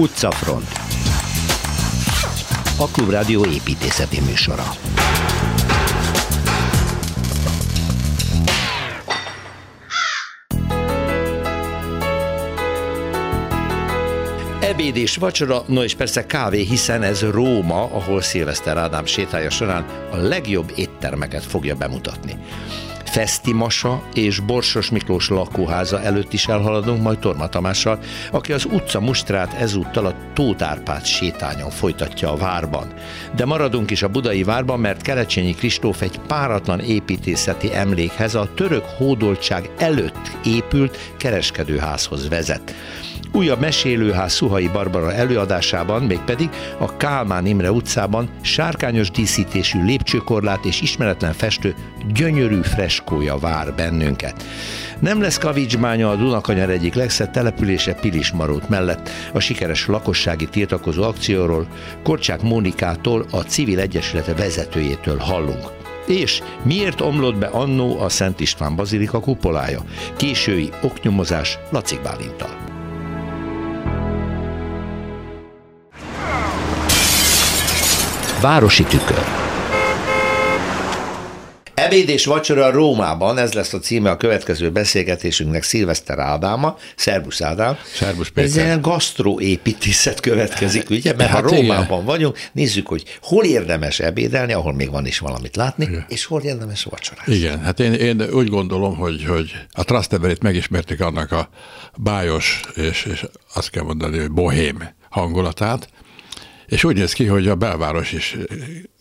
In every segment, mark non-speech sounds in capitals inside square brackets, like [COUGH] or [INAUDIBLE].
Utcafront A Klubrádió építészeti műsora Ebéd és vacsora, no és persze kávé, hiszen ez Róma, ahol Szilveszter Ádám sétája során a legjobb éttermeket fogja bemutatni. Feszti Masa és Borsos Miklós lakóháza előtt is elhaladunk, majd Torma Tamással, aki az utca mustrát ezúttal a Tóth Árpád sétányon folytatja a várban. De maradunk is a budai várban, mert Kerecsényi Kristóf egy páratlan építészeti emlékhez a török hódoltság előtt épült kereskedőházhoz vezet. Újabb mesélőház Szuhai Barbara előadásában, mégpedig a Kálmán Imre utcában sárkányos díszítésű lépcsőkorlát és ismeretlen festő gyönyörű freskója vár bennünket. Nem lesz kavicsmánya a Dunakanyar egyik legszebb települése Pilismarót mellett. A sikeres lakossági tiltakozó akcióról Korcsák Mónikától, a civil egyesülete vezetőjétől hallunk. És miért omlott be annó a Szent István Bazilika kupolája? Késői oknyomozás Lacik Bálintal. Városi tükör. Ebéd és vacsora Rómában, ez lesz a címe a következő beszélgetésünknek Szilveszter Ádáma. Szervusz Ádám. Szervusz Péter. Ez ilyen gasztroépítészet következik, ugye? Mert hát ha Rómában igen. vagyunk, nézzük, hogy hol érdemes ebédelni, ahol még van is valamit látni, igen. és hol érdemes vacsorázni. Igen, hát én, én úgy gondolom, hogy, hogy a Trasteverit megismerték annak a bájos, és, és azt kell mondani, hogy bohém hangulatát, és úgy néz ki, hogy a belváros is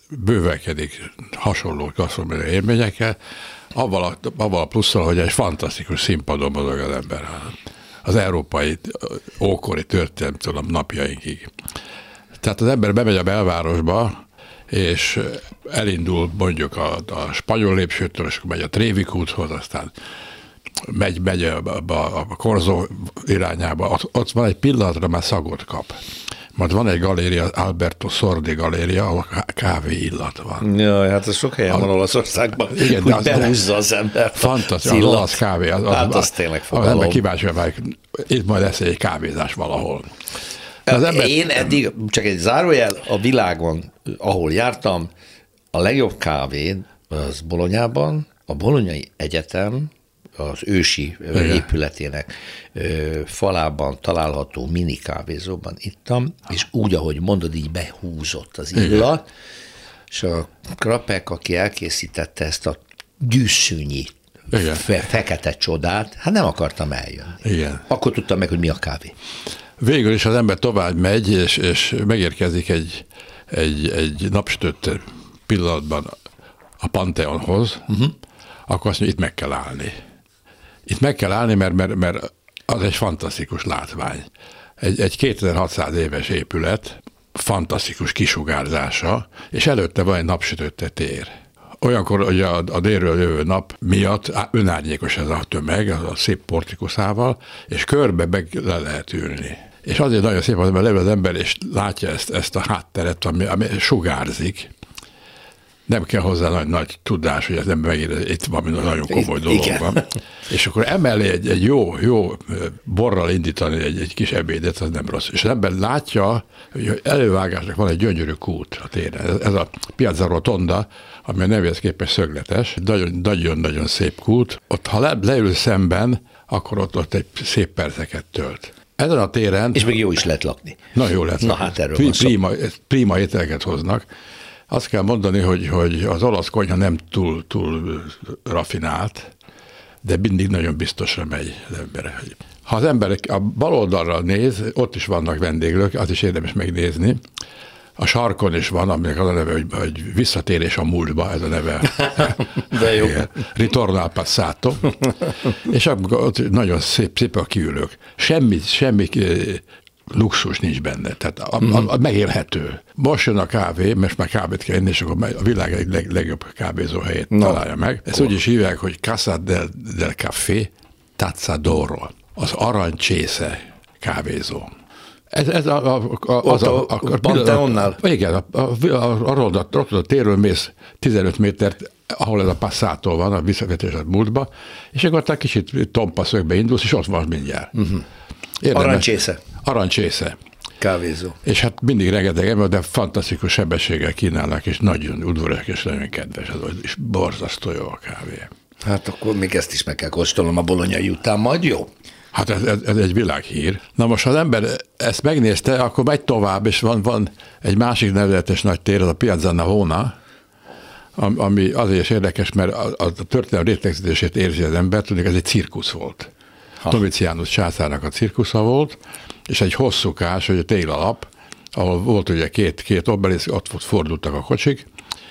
bővelkedik hasonló gasztronómiai élményekkel, avval a, avval a plusszal, hogy egy fantasztikus színpadon mozog az ember az európai ókori történelmtől a napjainkig. Tehát az ember bemegy a belvárosba, és elindul mondjuk a, a spanyol lépsőtől, és megy a Trévik úthoz, aztán megy, megy a, a, a Korzó irányába, ott, ott van egy pillanatra, már szagot kap. Majd van egy galéria, Alberto Sordi galéria, ahol kávé illat van. Jaj, hát ez sok helyen a, van Olaszországban, igen, az, behúzza az ember. Fantasztikus, az olasz kávé. Az, az, hát az, tényleg fogalom. Az ember kíváncsi, hogy itt majd lesz egy kávézás valahol. Az ember... Én eddig, csak egy zárójel, a világon, ahol jártam, a legjobb kávé az Bolonyában, a Bolonyai Egyetem, az ősi Igen. épületének falában található mini kávézóban ittam, és úgy, ahogy mondod, így behúzott az illat, és a krapek, aki elkészítette ezt a gyűszűnyi igen. Fe, fekete csodát, hát nem akartam eljönni. Igen. Akkor tudtam meg, hogy mi a kávé. Végül is az ember tovább megy, és, és megérkezik egy, egy, egy napsütött pillanatban a Panteonhoz, uh-huh. akkor azt mondja, itt meg kell állni. Itt meg kell állni, mert, mert, mert az egy fantasztikus látvány. Egy, egy 2600 éves épület, fantasztikus kisugárzása, és előtte van egy napsütötte tér. Olyankor, hogy a, a délről jövő nap miatt önárnyékos ez a tömeg, a szép portikuszával, és körbe meg le lehet ülni. És azért nagyon szép, mert leül az ember, és látja ezt, ezt a hátteret, ami, ami sugárzik, nem kell hozzá nagy, nagy tudás, hogy az ember megérez, itt valami nagyon komoly dolog Igen. van. És akkor emellé egy, egy jó, jó borral indítani egy, egy kis ebédet, az nem rossz. És az ember látja, hogy elővágásnak van egy gyönyörű kút a téren. Ez, ez a Piazza Rotonda, ami a nevéhez képest szögletes, nagyon-nagyon szép kút. Ott, ha le, leül szemben, akkor ott, ott egy szép perceket tölt. Ezen a téren... És még jó is lehet lakni. Nagyon jó lehet Na hát erről prima, prima ételeket hoznak. Azt kell mondani, hogy, hogy az olasz konyha nem túl, túl rafinált, de mindig nagyon biztosan megy az ember. Ha az ember a bal oldalra néz, ott is vannak vendéglők, az is érdemes megnézni. A sarkon is van, aminek az a neve, hogy, hogy visszatérés a múltba, ez a neve. [LAUGHS] De jó. Ritorno al passato. És akkor ott nagyon szép, szép a kiülők. Semmi, semmi luxus nincs benne, tehát a, a, a megélhető. Most jön a kávé, mert már kávét kell inni, és akkor a világ egy leg, legjobb kávézó helyét no. találja meg. Ezt úgy is hívják, hogy Casa del, del Café Tazzadoro, az aranycsésze kávézó. Ez, ez a, a, a, az a, a, a, Panteonnál? Igen, a, a, a, a, a, a, a térről mész 15 métert, ahol ez a passzától van, a visszavetés a múltba, és akkor te kicsit tompa szögbe indulsz, és ott van mindjárt. Uh-huh. Aranycsésze. Aranycsésze. Kávézó. És hát mindig rengeteg ember, de fantasztikus sebességgel kínálnak, és nagyon udvarias, és nagyon kedves, az, és borzasztó jó a kávé. Hát akkor még ezt is meg kell kóstolnom a bolonyai után, majd jó? Hát ez, ez, ez egy világhír. Na most, ha az ember ezt megnézte, akkor megy tovább, és van, van egy másik nevezetes nagy tér, az a Piazza Navona, ami azért is érdekes, mert a, a történelem rétegződését érzi az ember, tudni, ez egy cirkusz volt. Ha. Császárnak a cirkusza volt, és egy hosszúkás, hogy a télalap, ahol volt ugye két, két obelisz, ott fordultak a kocsik,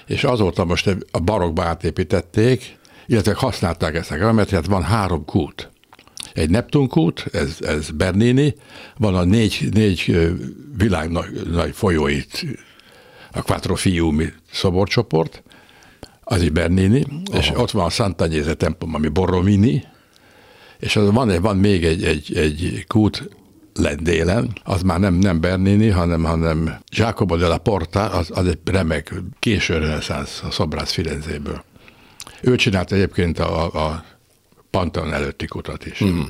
és azóta most a barokba átépítették, illetve használták ezt a geometriát, van három kút. Egy Neptun kút, ez, ez Bernini, van a négy, négy világ nagy, nagy folyóit, a Quattro Fiumi szoborcsoport, az egy Bernini, Aha. és ott van a Sant'Agnese templom, ami Borromini, és az van, van még egy, egy, egy kút lendélen, az már nem, nem Bernini, hanem, hanem Giacomo della Porta, az, az egy remek késő reneszánsz a szobrász Firenzéből. Ő csinált egyébként a, a Pantheon előtti kutat is. Mm.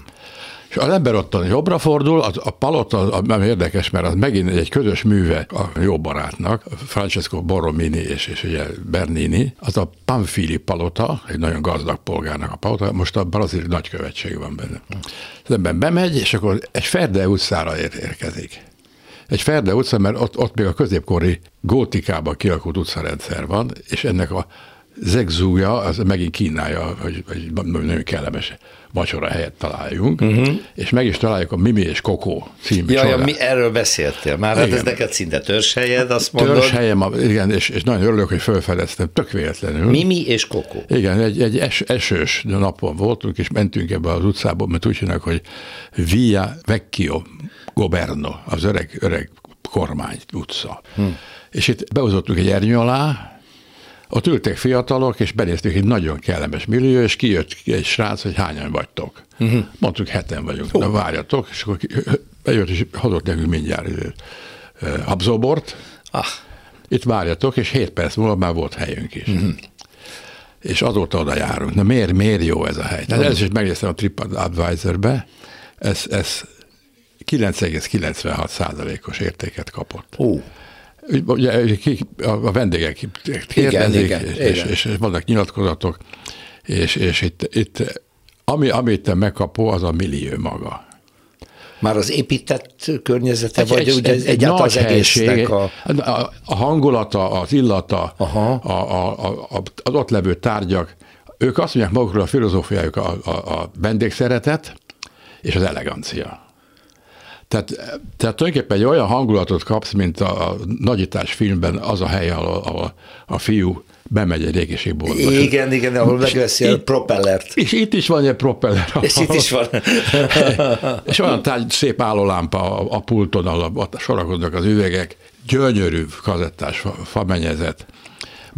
És az ember ott jobbra fordul, az, a palota az, nem érdekes, mert az megint egy közös műve a jó barátnak, Francesco Borromini és, és ugye Bernini, az a Panfili palota, egy nagyon gazdag polgárnak a palota, most a brazil nagykövetség van benne. Az ember bemegy, és akkor egy Ferde utcára ér, érkezik. Egy Ferde utca, mert ott, ott még a középkori gótikában kialakult utcarendszer van, és ennek a zegzúja, az megint kínálja, hogy, hogy nagyon kellemes vacsora helyet találjunk, uh-huh. és meg is találjuk a Mimi és Kokó című ja, ja, mi erről beszéltél már, hát igen. ez neked szinte törzshelyed, azt mondod. Törzshelyem, igen, és, és nagyon örülök, hogy felfedeztem, tök véletlenül. Mimi és Kokó. Igen, egy, egy es, esős napon voltunk, és mentünk ebbe az utcába, mert úgy csinálják, hogy Via Vecchio Goberno, az öreg, öreg kormány utca. Hm. És itt behozottunk egy ernyő alá, ott ültek fiatalok, és benéztük egy nagyon kellemes millió, és kijött egy srác, hogy hányan vagytok. Uh-huh. Mondtuk, heten vagyunk. Uh. Na várjatok, és akkor bejött, és hozott nekünk mindjárt habzóbort. Ah. Itt várjatok, és 7 perc múlva már volt helyünk is. Uh-huh. És azóta oda járunk. Na miért, miért jó ez a hely? Tehát ez is megnéztem a TripAdvisor-be, ez, ez 9,96 százalékos értéket kapott. Uh ugye, a vendégek kérdezik, igen, és, igen. És, és, vannak nyilatkozatok, és, és itt, itt ami, amit te megkapó, az a millió maga. Már az épített környezete, egy, vagy egy, ugye egy, egy nagy az egésznek a... a... A hangulata, az illata, Aha. A, a, a, az ott levő tárgyak, ők azt mondják magukról a filozófiájuk a, a, a vendégszeretet és az elegancia. Tehát, tehát tulajdonképpen egy olyan hangulatot kapsz, mint a, a nagyítás filmben az a hely, ahol, ahol a fiú bemegy egy régiségboltba. Igen, igen, ahol megveszi a propellert. És itt is van egy propeller. És itt is van. és olyan tárgy, szép állólámpa a, a pulton, ahol a, a sorakoznak az üvegek, gyönyörű kazettás famenyezet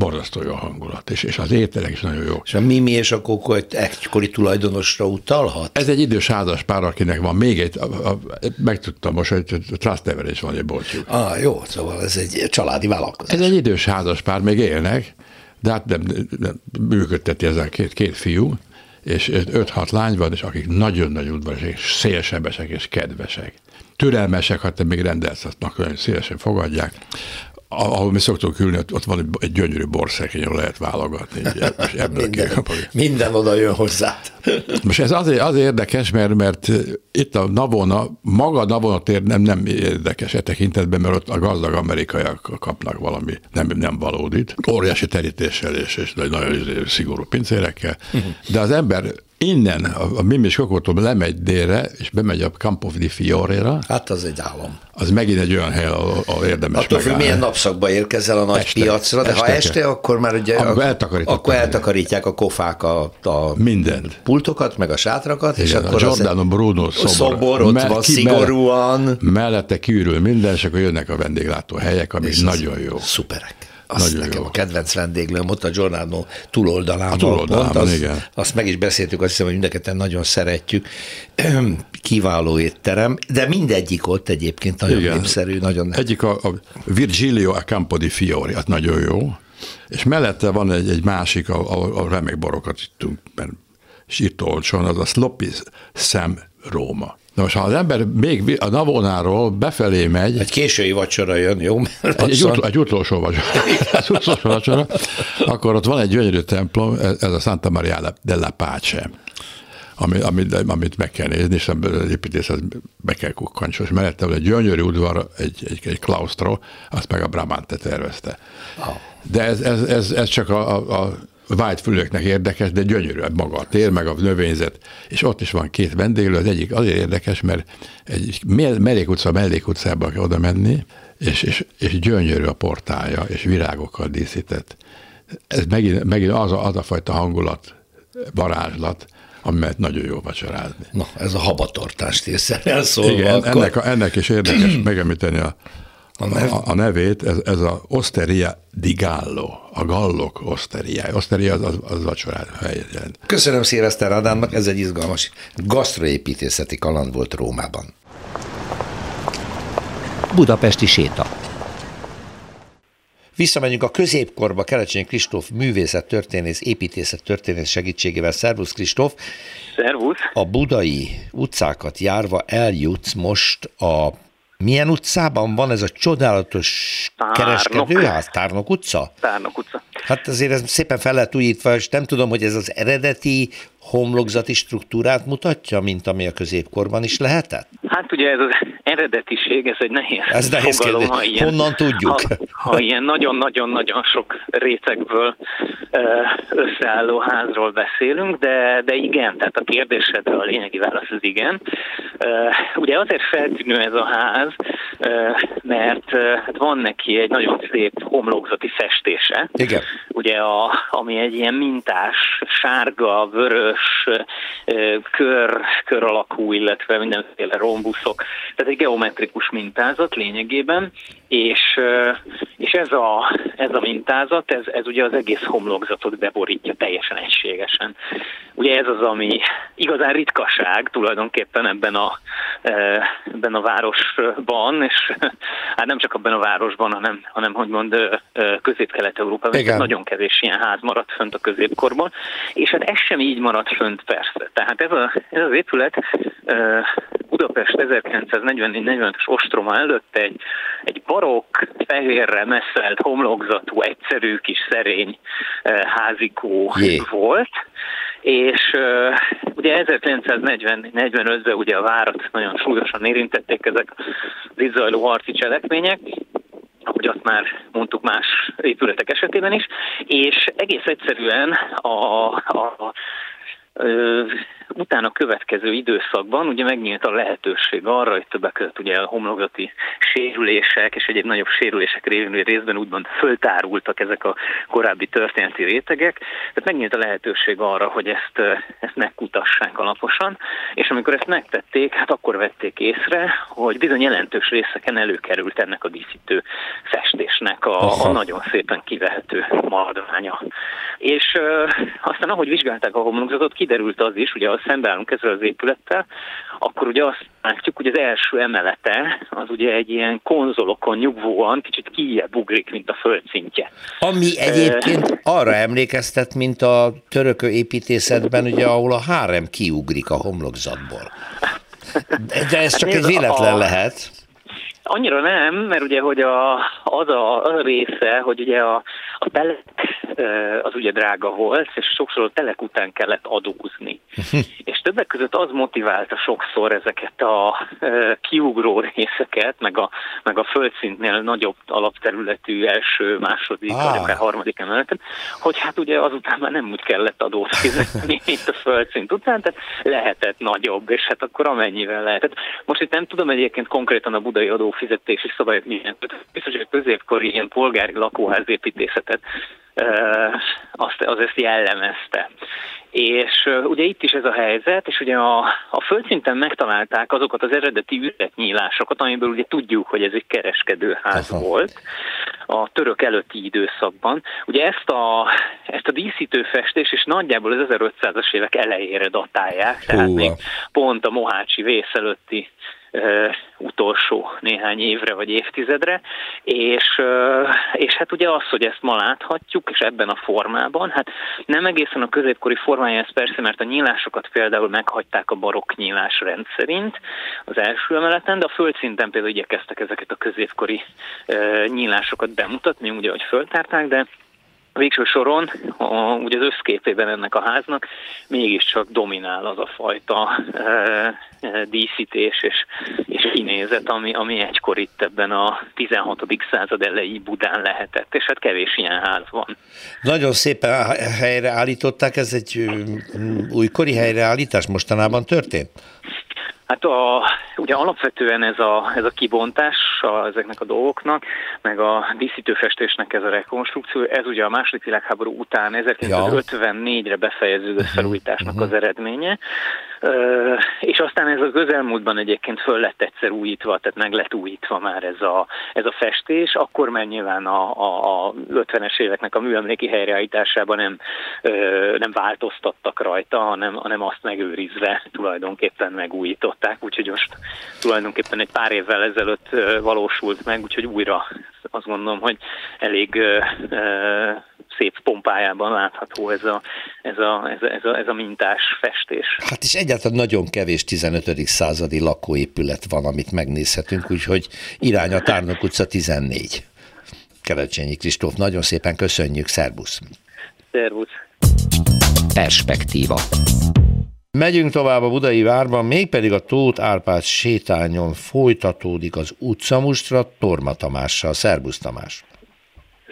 borzasztó jó a hangulat, és, és az ételek is nagyon jó. És a Mimi és a egy egykori tulajdonosra utalhat? Ez egy idős házas pár, akinek van még egy, a, a, megtudtam most, hogy Trust is van egy boltjuk. Ah, jó, szóval ez egy családi vállalkozás. Ez egy idős házas pár, még élnek, de hát nem, nem működteti ezzel két, két fiú, és öt-hat lány van, és akik nagyon-nagyon udvarosak, és szélsebesek, és kedvesek türelmesek, ha te még rendelsz, azt nagyon szélesen fogadják ahol mi szoktunk ülni, ott van egy, egy gyönyörű borszekény, ahol lehet válogatni. És [LAUGHS] ebből minden, minden oda jön hozzá. [LAUGHS] Most ez azért, azért érdekes, mert, mert itt a Navona, maga a Navona tér nem, nem érdekes e tekintetben, mert ott a gazdag amerikaiak kapnak valami nem, nem valódit, óriási terítéssel és, és nagyon szigorú pincérekkel, uh-huh. de az ember innen, a, a Mimis Kokótól lemegy délre, és bemegy a Campo di Fiorera. Hát az egy állam. Az megint egy olyan hely, ahol, ahol érdemes Attól függ, milyen napszakba érkezel a nagy este, piacra, de este, ha este, akkor már ugye akkor, akkor eltakarítják a kofák a, a Mindent. pultokat, meg a sátrakat, Igen, és akkor a Giordano Bruno szobor. szobor ott van ki, szigorúan. Mellette kiürül minden, és akkor jönnek a vendéglátó helyek, amik és nagyon jó. Szuperek. Azt Nagyon nekem jó. a kedvenc vendéglőm ott a Giordano túloldalán. A túloldalán, pont, az, igen. Azt meg is beszéltük, azt hiszem, hogy mindeket nagyon szeretjük. [CLEARS THROAT] Kiváló étterem, de mindegyik ott egyébként nagyon igen. népszerű. Nagyon Egyik a, a Virgilio a Campo di Fiori, az nagyon jó. És mellette van egy, egy másik, a, a, a remek borokat ittunk, mert és itt olcsón, az a Sloppy Sam Róma. Na most, ha az ember még a Navónáról befelé megy... Egy késői vacsora jön, jó? Egy, [LAUGHS] egy, utol, egy utolsó vacsora, [LAUGHS] egy utolsó vacsora, akkor ott van egy gyönyörű templom, ez a Santa Maria della Pace ami, amit, amit meg kell nézni, és az építészet be kell kukkancsos. Mellette egy gyönyörű udvar, egy, egy, egy klaustro, azt meg a Bramante tervezte. De ez, ez, ez, ez csak a, a, a vágyt fülöknek érdekes, de gyönyörű maga a tér, meg a növényzet, és ott is van két vendéglő, az egyik azért érdekes, mert egy mellék utca, mellék utcába kell oda menni, és, és, és gyönyörű a portája, és virágokkal díszített. Ez megint, megint az, a, az a fajta hangulat, varázslat, amivel nagyon jó vacsorázni. Na, ez a habatortás stílszerűen szólva. Igen, akkor... ennek, ennek is érdekes megemlíteni a, a, nev? a, a nevét, ez, ez a Osteria di Gallo, a gallok osteria. Osteria az, az, az vacsorát helyen. Köszönöm Széleszter Adánnak, ez egy izgalmas gasztroépítészeti kaland volt Rómában. Budapesti séta. Visszamegyünk a középkorba, Kelecsényi Kristóf művészet történész, építészet történész segítségével. Szervusz Kristóf! Szervusz! A budai utcákat járva eljutsz most a milyen utcában van ez a csodálatos Tárnok. kereskedőház? Tárnok utca? Tárnok utca. Hát azért ez szépen fel lehet újítva, és nem tudom, hogy ez az eredeti homlokzati struktúrát mutatja, mint ami a középkorban is lehetett? Hát ugye ez az eredetiség, ez egy nehéz, ez nehéz fogalom, ha ilyen, Honnan tudjuk? Ha, ha ilyen nagyon-nagyon-nagyon sok rétegből összeálló házról beszélünk, de, de igen, tehát a kérdésedre a lényegi válasz az igen. Ugye azért feltűnő ez a ház, mert hát van neki egy nagyon szép homlokzati festése. Igen. Ugye, a, ami egy ilyen mintás, sárga, vörös, kör, kör alakú, illetve mindenféle rombuszok. Tehát egy geometrikus mintázat lényegében, és, és ez, a, ez a mintázat, ez, ez ugye az egész homlokzatot beborítja teljesen egységesen. Ugye ez az, ami igazán ritkaság tulajdonképpen ebben a, ebben a városban, és [LAUGHS] hát nem csak ebben a városban, hanem, hanem hogy mond, közép-kelet-európában nagyon kevés ilyen ház maradt fönt a középkorban, és hát ez sem így maradt fönt persze. Tehát ez, a, ez az épület Budapest 1944-45-ös ostroma előtt egy, egy barokk, fehérre messzelt, homlokzatú, egyszerű kis szerény házikó Jé. volt, és uh, ugye 1945-ben ugye a várat nagyon súlyosan érintették ezek az itt zajló harci cselekmények, ahogy azt már mondtuk más épületek esetében is, és egész egyszerűen a, a, a utána következő időszakban ugye megnyílt a lehetőség arra, hogy többek között ugye a homlokzati sérülések és egyéb nagyobb sérülések révén részben úgymond föltárultak ezek a korábbi történeti rétegek, tehát megnyílt a lehetőség arra, hogy ezt, ezt megkutassák alaposan, és amikor ezt megtették, hát akkor vették észre, hogy bizony jelentős részeken előkerült ennek a díszítő festésnek a, a nagyon szépen kivehető maradványa. És uh, aztán ahogy vizsgálták a homlokzatot, kiderült az is, ugye ha szembeállunk ezzel az épülettel, akkor ugye azt látjuk, hogy az első emelete az ugye egy ilyen konzolokon nyugvóan kicsit kijebb ugrik, mint a földszintje. Ami egyébként arra emlékeztet, mint a törökö építészetben, ugye, ahol a hárem kiugrik a homlokzatból. De ez csak egy véletlen lehet. Annyira nem, mert ugye, hogy a, az, a, az a része, hogy ugye a, a telek az ugye drága volt, és sokszor a telek után kellett adózni. [LAUGHS] és többek között az motiválta sokszor ezeket a kiugró részeket, meg a, meg a földszintnél nagyobb alapterületű első, második, ah. vagy akár harmadik emeleten, hogy hát ugye azután már nem úgy kellett adót fizetni, [LAUGHS] mint a földszint után, tehát lehetett nagyobb, és hát akkor amennyivel lehetett. Most itt nem tudom egyébként konkrétan a budai adófizetési szabályok milyen, biztos, hogy a középkori ilyen polgári lakóházépítészetet azt, az ezt jellemezte. És ugye itt is ez a helyzet, és ugye a, a földszinten megtalálták azokat az eredeti üzletnyílásokat, amiből ugye tudjuk, hogy ez egy kereskedőház Aha. volt a török előtti időszakban. Ugye ezt a, ezt a díszítő festés és nagyjából az 1500-as évek elejére datálják, tehát még pont a Mohácsi vész előtti utolsó néhány évre vagy évtizedre, és, és hát ugye az, hogy ezt ma láthatjuk, és ebben a formában, hát nem egészen a középkori formája ez persze, mert a nyílásokat például meghagyták a barokk nyílás rendszerint az első emeleten, de a földszinten például igyekeztek ezeket a középkori nyílásokat bemutatni, ugye, hogy föltárták, de végső soron, a, ugye az összképében ennek a háznak mégiscsak dominál az a fajta e, e, díszítés és, és kinézet, ami, ami egykor itt ebben a 16. század elejé Budán lehetett, és hát kevés ilyen ház van. Nagyon szépen helyreállították, ez egy újkori helyreállítás mostanában történt? Hát a, ugye alapvetően ez a, ez a kibontás a, ezeknek a dolgoknak, meg a díszítőfestésnek ez a rekonstrukció, ez ugye a második világháború után 1954-re befejeződő felújításnak az eredménye, és aztán ez a közelmúltban egyébként föl lett egyszer újítva, tehát meg lett újítva már ez a, ez a festés, akkor már nyilván a, a, a 50-es éveknek a műemléki helyreállításában nem, nem változtattak rajta, hanem, hanem azt megőrizve tulajdonképpen megújították, úgyhogy most tulajdonképpen egy pár évvel ezelőtt valósult meg, úgyhogy újra azt gondolom, hogy elég szép pompájában látható ez a, ez a, ez a, ez a, ez a mintás festés. Hát és egyáltalán nagyon kevés 15. századi lakóépület van, amit megnézhetünk, úgyhogy irány a Tárnok utca 14. Kerecsényi Kristóf, nagyon szépen köszönjük, szervusz! Szervusz! Perspektíva. Megyünk tovább a Budai várban, mégpedig a Tóth Árpád sétányon folytatódik az utcamustra Torma Tamással. Szerbusz Tamás!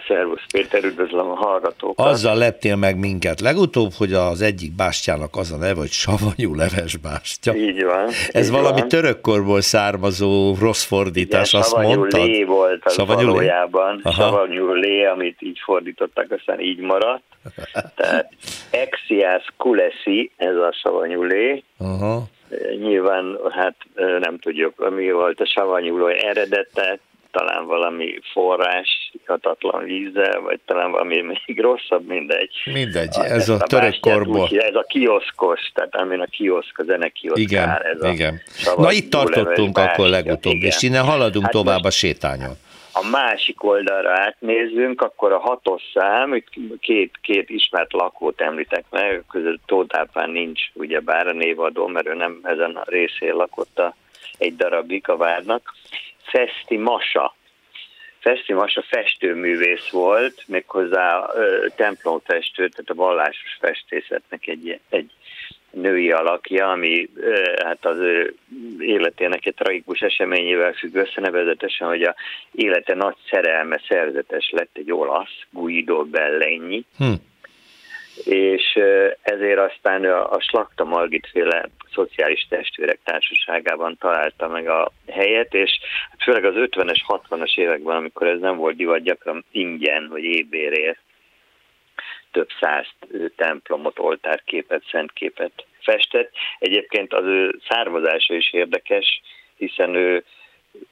Szervusz Péter, üdvözlöm a hallgatókat. Azzal lettél meg minket legutóbb, hogy az egyik bástyának az a neve, hogy savanyú leves bástya. Így van. Ez így valami van. törökkorból származó rossz fordítás, Igen, azt savanyú mondtad? lé volt az Savanyú lé? valójában. Aha. Savanyú lé, amit így fordítottak, aztán így maradt. Tehát Exias kulesi, ez a savanyú lé. Aha. Nyilván, hát nem tudjuk, mi volt a savanyú lé eredete, talán valami forrás, hatatlan vízzel, vagy talán valami még rosszabb, mindegy. Mindegy, A- ez a törökkorból. úgy hívják, Ez a kioszkos, tehát amin a kioszk, a zenekioszk Igen, áll, ez a igen. savanyú Na itt tartottunk akkor legutóbb, igen. és innen haladunk Hát tovább a sétányon. a másik oldalra átnézzünk, akkor a hatos szám, itt két, két ismert lakót említek meg, között Tóth Árpán nincs ugyebár a névadó, mert ő nem ezen a részén lakott a, egy darabig a várnak. Feszti Masa. Feszti Masa festőművész volt, méghozzá ö, templomfestő, tehát a vallásos festészetnek egy, egy női alakja, ami hát az ő életének egy tragikus eseményével függ össze, hogy a élete nagy szerelme szerzetes lett egy olasz, Guido Bellegni, Hm. És ezért aztán a, a Slakta Margit féle szociális testvérek társaságában találta meg a helyet, és hát főleg az 50-es, 60-as években, amikor ez nem volt divat, gyakran ingyen, vagy ébérért több száz templomot, oltárképet, szentképet festett. Egyébként az ő származása is érdekes, hiszen ő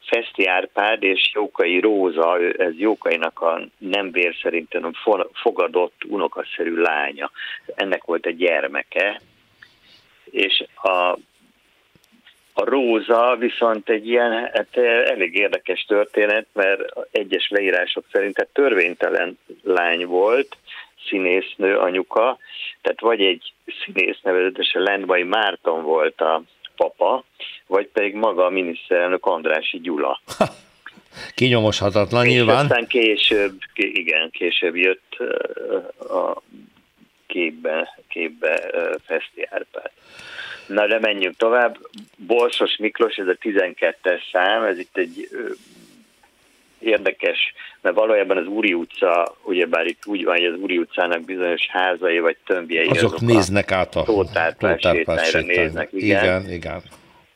Feszti Árpád és Jókai Róza, ez Jókainak a nem vér szerint hanem fo- fogadott unokaszerű lánya. Ennek volt egy gyermeke, és a a Róza viszont egy ilyen hát elég érdekes történet, mert egyes leírások szerint hát törvénytelen lány volt, színésznő anyuka, tehát vagy egy színész nevezetesen Lendvai Márton volt a papa, vagy pedig maga a miniszterelnök Andrási Gyula. [LAUGHS] Kinyomoshatatlan És nyilván. aztán később, igen, később jött a képbe, képbe Feszti Árpád. Na de menjünk tovább. Borsos Miklós, ez a 12-es szám, ez itt egy érdekes, mert valójában az Úri utca, ugyebár itt úgy van, hogy az Úri utcának bizonyos házai vagy tömbjei Azok néznek át a sétányra. néznek, igen. igen, igen.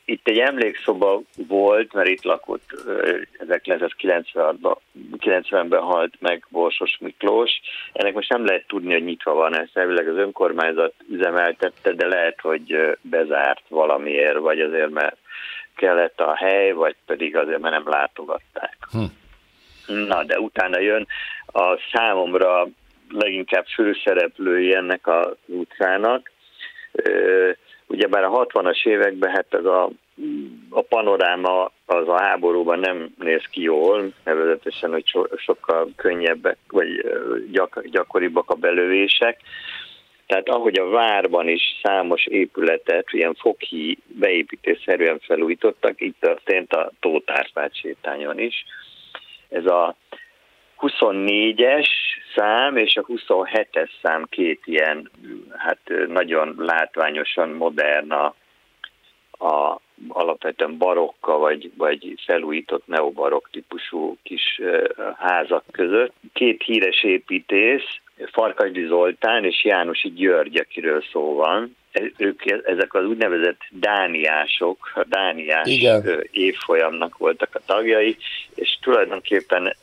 Itt egy emlékszoba volt, mert itt lakott ö, 1996-ban 90-ben halt meg Borsos Miklós. Ennek most nem lehet tudni, hogy nyitva van ez. Elvileg az önkormányzat üzemeltette, de lehet, hogy bezárt valamiért, vagy azért, mert kellett a hely, vagy pedig azért, mert nem látogatták. Hm. Na, de utána jön a számomra leginkább főszereplői ennek az utcának. Ugyebár a 60-as években hát ez a a panoráma az a háborúban nem néz ki jól, nevezetesen, hogy so, sokkal könnyebbek, vagy gyak, gyakoribbak a belövések. Tehát ahogy a várban is számos épületet ilyen foki beépítésszerűen felújítottak, így történt a Tótárpát sétányon is. Ez a 24-es szám és a 27-es szám két ilyen, hát nagyon látványosan modern a, a alapvetően barokka vagy, vagy felújított neobarok típusú kis házak között. Két híres építész, Farkasdi Zoltán és Jánosi György, akiről szó van. Ők, ezek az úgynevezett dániások, dániás Igen. évfolyamnak voltak a tagjai, és tulajdonképpen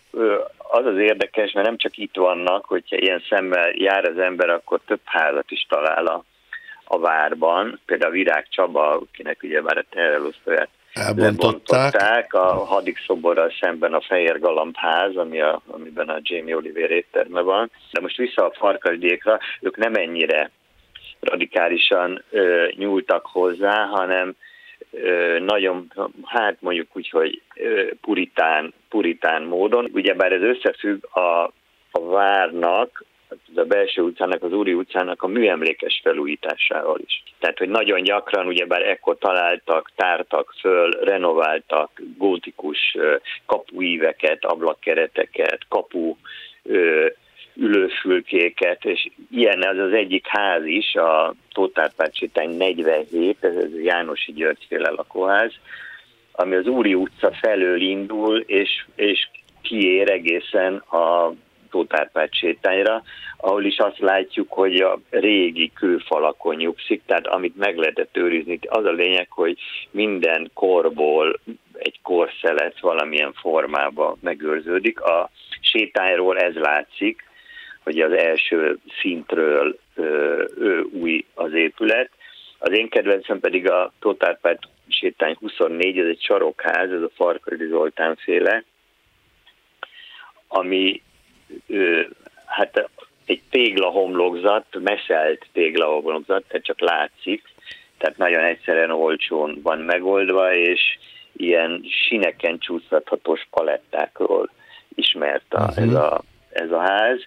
az az érdekes, mert nem csak itt vannak, hogyha ilyen szemmel jár az ember, akkor több házat is talál a, a várban. Például Virág Csaba, akinek ugye már a terrelosztóját lebontották a hadik szoborral szemben a Fehér Galambház, ami a, amiben a Jamie Oliver étterme van. De most vissza a farkasdékra, ők nem ennyire radikálisan ö, nyúltak hozzá, hanem ö, nagyon, hát mondjuk úgy, hogy ö, puritán, puritán módon. Ugyebár ez összefügg a, a várnak a belső utcának, az Úri utcának a műemlékes felújításával is. Tehát, hogy nagyon gyakran ugyebár ekkor találtak, tártak föl, renováltak gótikus kapuíveket, ablakkereteket, kapu ülőfülkéket, és ilyen az az egyik ház is, a Tótárpácsitány 47, ez a Jánosi Györgyféle lakóház, ami az Úri utca felől indul, és, és kiér egészen a Tótárpát sétányra, ahol is azt látjuk, hogy a régi kőfalakon nyugszik, tehát amit meg lehetett őrizni, az a lényeg, hogy minden korból egy korszelet valamilyen formában megőrződik. A sétányról ez látszik, hogy az első szintről ö, új az épület. Az én kedvencem pedig a Tótárpát sétány 24, ez egy sarokház, ez a Farkadi Zoltán féle, ami hát egy téglahomlokzat, meszelt téglahomlokzat, tehát csak látszik, tehát nagyon egyszerűen olcsón van megoldva, és ilyen sineken csúsztathatós palettákról ismert a, uh-huh. ez, a, ez a ház.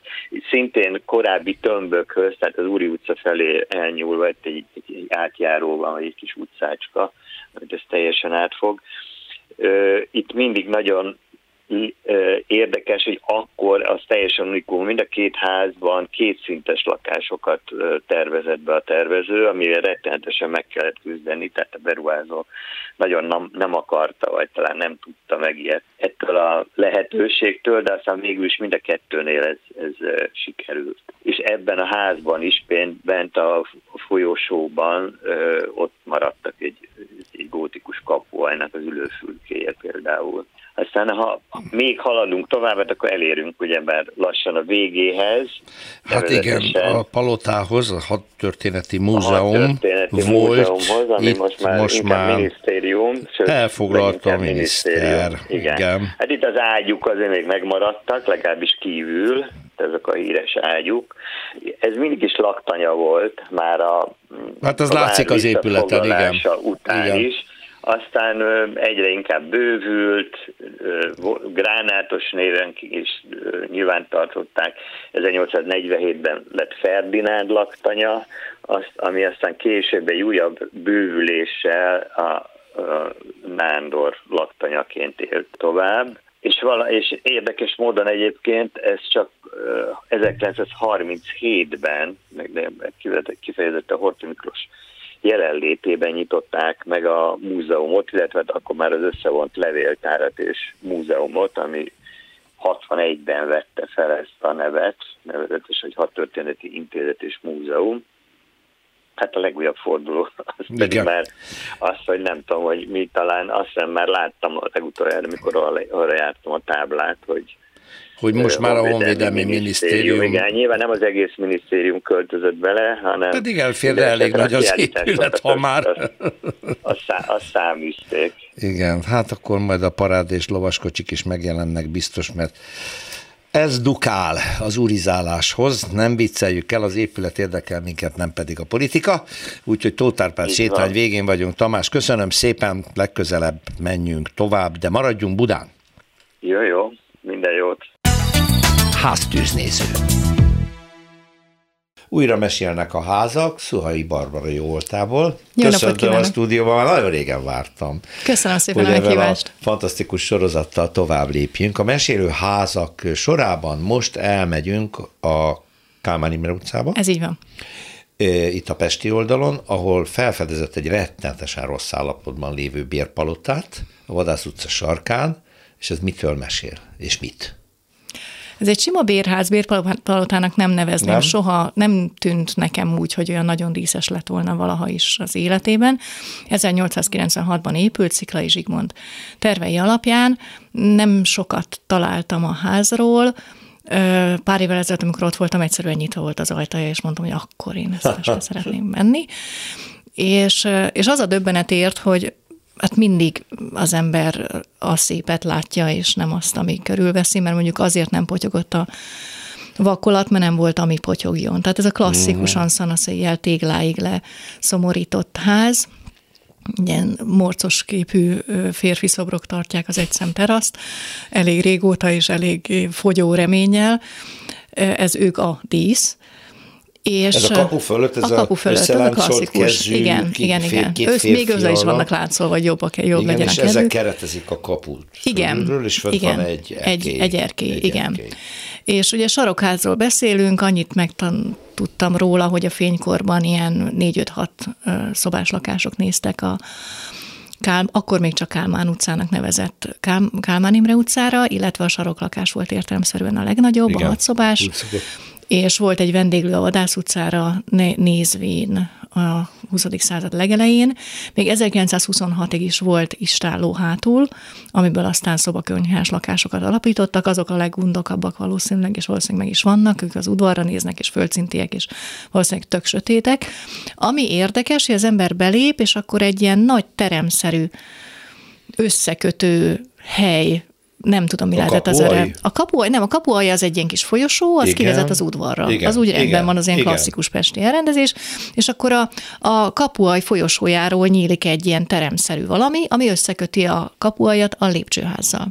Szintén korábbi tömbökhöz, tehát az Úri utca felé elnyúlva egy, egy, egy átjáró van, vagy egy kis utcácska, amit ez teljesen átfog. Itt mindig nagyon érdekes, hogy akkor az teljesen unikum, mind a két házban kétszintes lakásokat tervezett be a tervező, amire rettenetesen meg kellett küzdeni, tehát a beruházó nagyon nem, nem akarta, vagy talán nem tudta megijedt ettől a lehetőségtől, de aztán végül is mind a kettőnél ez, ez sikerült. És ebben a házban is bent a folyosóban ott maradtak egy, egy gótikus kapu, ennek az ülőfülkéje például. Aztán ha még haladunk tovább, hát akkor elérünk ugyebár lassan a végéhez. Hát igen, a Palotához, a hadtörténeti múzeum a hadtörténeti volt, múzeumhoz, ami itt most már, most már minisztérium. Sőt, elfoglalta a miniszter. Igen. igen. Hát itt az ágyuk azért még megmaradtak, legalábbis kívül, ezek a híres ágyuk. Ez mindig is laktanya volt, már a Hát az látszik az épületen, igen. után igen. is aztán egyre inkább bővült, gránátos néven is nyilván tartották. 1847-ben lett Ferdinánd laktanya, azt, ami aztán később egy újabb bővüléssel a, a Nándor laktanyaként élt tovább. És, vala, és érdekes módon egyébként ez csak 1937-ben, meg kifejezetten Horthy Miklós jelenlétében nyitották meg a múzeumot, illetve hát akkor már az összevont levéltárat és múzeumot, ami 61-ben vette fel ezt a nevet, nevezetes, hogy hadtörténeti intézet és múzeum. Hát a legújabb forduló, az Igen. pedig már azt, hogy nem tudom, hogy mi talán, azt hiszem már láttam a legutoljára, amikor arra, arra jártam a táblát, hogy hogy most már a Honvédelmi Minisztérium... minisztérium... Igen, nyilván nem az egész minisztérium költözött bele, hanem... Pedig elférne elég nagy az épület, ha már... Azt, azt száműzték. Igen, hát akkor majd a parád és lovaskocsik is megjelennek biztos, mert Ez dukál az urizáláshoz, nem vicceljük el, az épület érdekel minket, nem pedig a politika. Úgyhogy Tótárpád sétány végén vagyunk. Tamás, köszönöm szépen, legközelebb menjünk tovább, de maradjunk Budán. Jó, jó, minden jót. Háztűznéző. Újra mesélnek a házak, Szuhai Barbara jó voltából. Jó Köszöntöm a stúdióban, nagyon régen vártam. Köszönöm szépen hogy a meghívást. A fantasztikus sorozattal tovább lépjünk. A mesélő házak sorában most elmegyünk a Kálmán Imre utcába. Ez így van. Itt a Pesti oldalon, ahol felfedezett egy rettenetesen rossz állapotban lévő bérpalotát, a Vadász utca sarkán, és ez mitől mesél, és mit? Ez egy sima bérház, bérpalotának nem nevezném, nem. soha nem tűnt nekem úgy, hogy olyan nagyon díszes lett volna valaha is az életében. 1896-ban épült Sziklai Zsigmond tervei alapján, nem sokat találtam a házról, Pár évvel ezelőtt, amikor ott voltam, egyszerűen nyitva volt az ajtaja, és mondtam, hogy akkor én ezt [LAUGHS] szeretném menni. És, és az a döbbenet ért, hogy hát mindig az ember a szépet látja, és nem azt, ami körülveszi, mert mondjuk azért nem potyogott a vakolat, mert nem volt, ami potyogjon. Tehát ez a klasszikusan szanaszéjjel tégláig le szomorított ház, ilyen morcos képű férfi szobrok tartják az egyszem teraszt, elég régóta és elég fogyó reménnyel. Ez ők a dísz, és ez a kapu fölött, ez a, kapu fölött, ez a klasszikus, kezű, igen, két, igen, igen. Ősz, még össze is vannak látszolva, hogy jobb, jobb igen, legyen és a ezek keretezik a kaput igen, fölülről, és igen, van egy erkély. Egy, egy erkély, egy igen. Erkély. És ugye sarokházról beszélünk, annyit megtudtam róla, hogy a fénykorban ilyen 4-5-6 szobás lakások néztek a Kál, akkor még csak Kálmán utcának nevezett Kál, Kálmán Imre utcára, illetve a saroklakás volt értelemszerűen a legnagyobb, Igen. a hatszobás, és volt egy vendéglő a Vadász utcára nézvén a 20. század legelején. Még 1926-ig is volt istálló hátul, amiből aztán szobakönyhás lakásokat alapítottak, azok a leggundokabbak valószínűleg, és valószínűleg meg is vannak, ők az udvarra néznek, és földszintiek, és valószínűleg tök sötétek. Ami érdekes, hogy az ember belép, és akkor egy ilyen nagy teremszerű összekötő hely nem tudom, mi a lehetett az erre. A kapuaj, nem, a kapuaj az egy ilyen kis folyosó, az igen, kivezet az udvarra. Igen, az úgy rendben igen, van, az ilyen igen. klasszikus pesti elrendezés, és akkor a, a kapuaj folyosójáról nyílik egy ilyen teremszerű valami, ami összeköti a kapuajat a lépcsőházzal.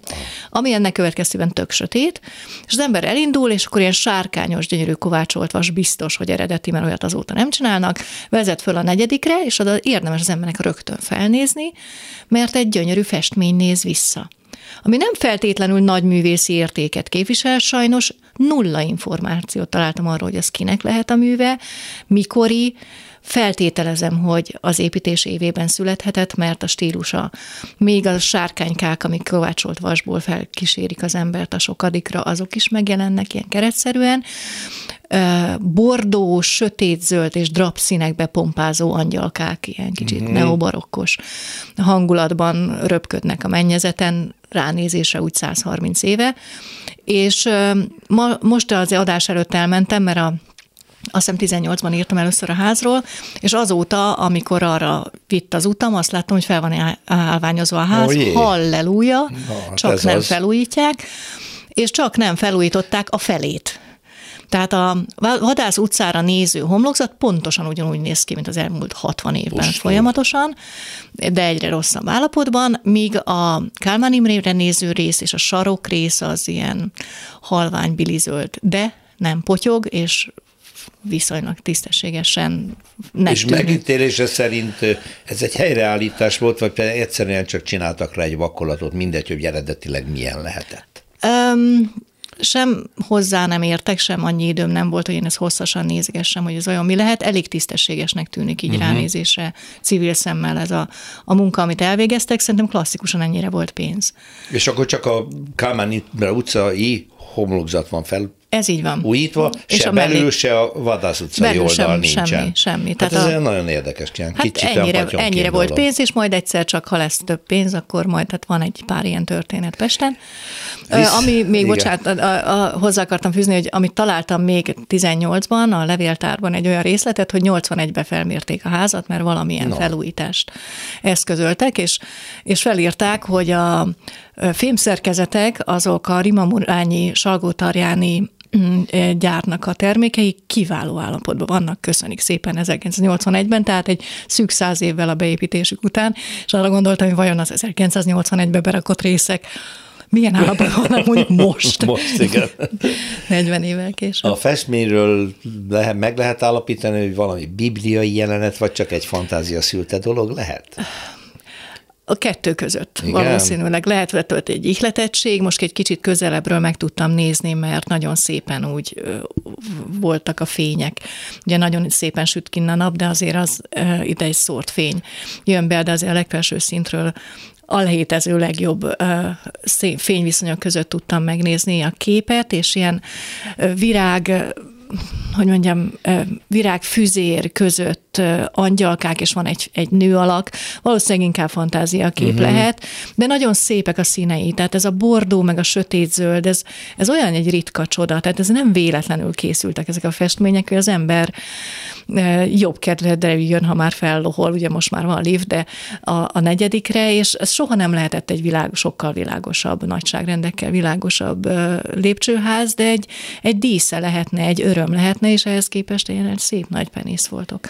Ami ennek következtében tök sötét, és az ember elindul, és akkor ilyen sárkányos, gyönyörű kovácsolt vas biztos, hogy eredeti, mert olyat azóta nem csinálnak, vezet föl a negyedikre, és oda érdemes az embernek rögtön felnézni, mert egy gyönyörű festmény néz vissza ami nem feltétlenül nagy művészi értéket képvisel, sajnos nulla információt találtam arról, hogy az kinek lehet a műve, mikori, Feltételezem, hogy az építés évében születhetett, mert a stílusa, még a sárkánykák, amik kovácsolt vasból felkísérik az embert a sokadikra, azok is megjelennek ilyen keretszerűen. Bordó, sötétzöld és drap színekbe pompázó angyalkák, ilyen kicsit mm-hmm. neobarokkos hangulatban röpködnek a mennyezeten, ránézésre úgy 130 éve. És ma, most az adás előtt elmentem, mert a azt hiszem 18-ban írtam először a házról, és azóta, amikor arra vitt az utam, azt láttam, hogy fel van állványozva a ház, oh, halleluja, Na, csak nem az. felújítják, és csak nem felújították a felét. Tehát a Vadász utcára néző homlokzat pontosan ugyanúgy néz ki, mint az elmúlt 60 évben Ustól. folyamatosan, de egyre rosszabb állapotban, míg a Kálmán Imrére néző rész és a sarok rész az ilyen halvány bilizöld, de nem potyog, és viszonylag tisztességesen nem És megítélése szerint ez egy helyreállítás volt, vagy pedig egyszerűen csak csináltak rá egy vakolatot, mindegy, hogy eredetileg milyen lehetett? Um, sem hozzá nem értek, sem annyi időm nem volt, hogy én ezt hosszasan nézgessem, hogy ez olyan mi lehet. Elég tisztességesnek tűnik így uh-huh. ránézésre civil szemmel ez a, a munka, amit elvégeztek. Szerintem klasszikusan ennyire volt pénz. És akkor csak a Kálmán utcai homlokzat van fel Ez így van. Újítva, és se a belül, mellé... se a vadász utcai belül oldal sem, nincsen. Semmi, semmi. Hát Tehát ez a... nagyon érdekes, ilyen hát kicsit ennyire, ennyire volt dolog. pénz, és majd egyszer csak, ha lesz több pénz, akkor majd hát van egy pár ilyen történet Pesten. Visz, ami még, igen. bocsánat, a, a, hozzá akartam fűzni, hogy amit találtam még 18-ban, a levéltárban egy olyan részletet, hogy 81-ben felmérték a házat, mert valamilyen no. felújítást eszközöltek, és, és felírták, hogy a fémszerkezetek azok a Rimamurányi, Salgótarjáni gyárnak a termékei kiváló állapotban vannak, köszönik szépen 1981-ben, tehát egy szűk száz évvel a beépítésük után, és arra gondoltam, hogy vajon az 1981-ben berakott részek milyen állapotban vannak mondjuk most. [LAUGHS] most, igen. [LAUGHS] 40 évvel később. A festményről lehet, meg lehet állapítani, hogy valami bibliai jelenet, vagy csak egy fantázia szülte dolog lehet? A kettő között Igen. valószínűleg lehetett egy ihletettség, most egy kicsit közelebbről meg tudtam nézni, mert nagyon szépen úgy voltak a fények. Ugye nagyon szépen süt kinn a nap, de azért az ide egy szórt fény jön be, de azért a legfelső szintről a létező legjobb fényviszonyok között tudtam megnézni a képet, és ilyen virág hogy mondjam, virágfüzér között angyalkák, és van egy, egy nő alak, valószínűleg inkább fantázia kép uh-huh. lehet, de nagyon szépek a színei, tehát ez a bordó, meg a sötét zöld, ez, ez olyan egy ritka csoda, tehát ez nem véletlenül készültek ezek a festmények, hogy az ember jobb kedvedre jön, ha már fellohol, ugye most már van lift, de a, a negyedikre, és ez soha nem lehetett egy világ, sokkal világosabb, nagyságrendekkel világosabb lépcsőház, de egy, egy dísze lehetne, egy öröm lehetne, és ehhez képest ilyen szép nagy penész voltok.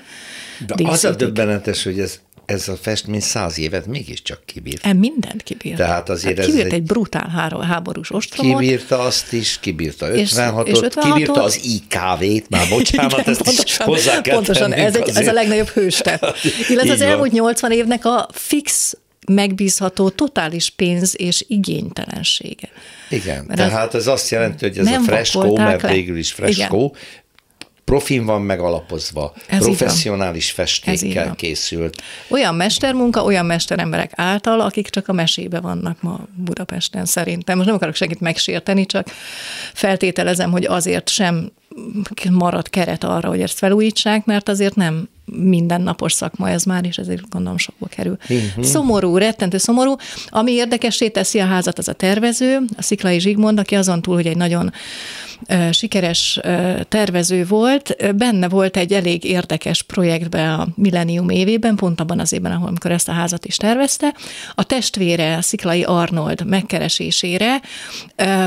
De Díszítik. az a döbbenetes, hogy ez ez a festmény száz évet mégiscsak kibírt. E mindent kibírt. Tehát azért hát kibírt ez egy, egy brutál háborús ostromot. Kibírta azt is, kibírta 56-ot, és, és 56 kibírta az IKV-t, már [LAUGHS] bocsánat, Igen, ezt pontosan, is hozzá kell Pontosan, ez, egy, ez a legnagyobb hőste. [LAUGHS] Illetve az elmúlt 80 évnek a fix megbízható totális pénz és igénytelensége. Igen, mert tehát ez azt jelenti, hogy ez a freskó, mert végül is freskó, profin van megalapozva, Ez professzionális festékkel készült. Olyan mestermunka, olyan mesteremberek által, akik csak a mesébe vannak ma Budapesten szerintem. Most nem akarok segít megsérteni, csak feltételezem, hogy azért sem marad keret arra, hogy ezt felújítsák, mert azért nem mindennapos szakma ez már, és ezért gondolom sokba kerül. Uh-huh. Szomorú, rettentő szomorú. Ami érdekessé teszi a házat, az a tervező, a Sziklai Zsigmond, aki azon túl, hogy egy nagyon sikeres tervező volt, benne volt egy elég érdekes projektbe a Millennium évében, pont abban az évben, ahol amikor ezt a házat is tervezte. A testvére, a Sziklai Arnold megkeresésére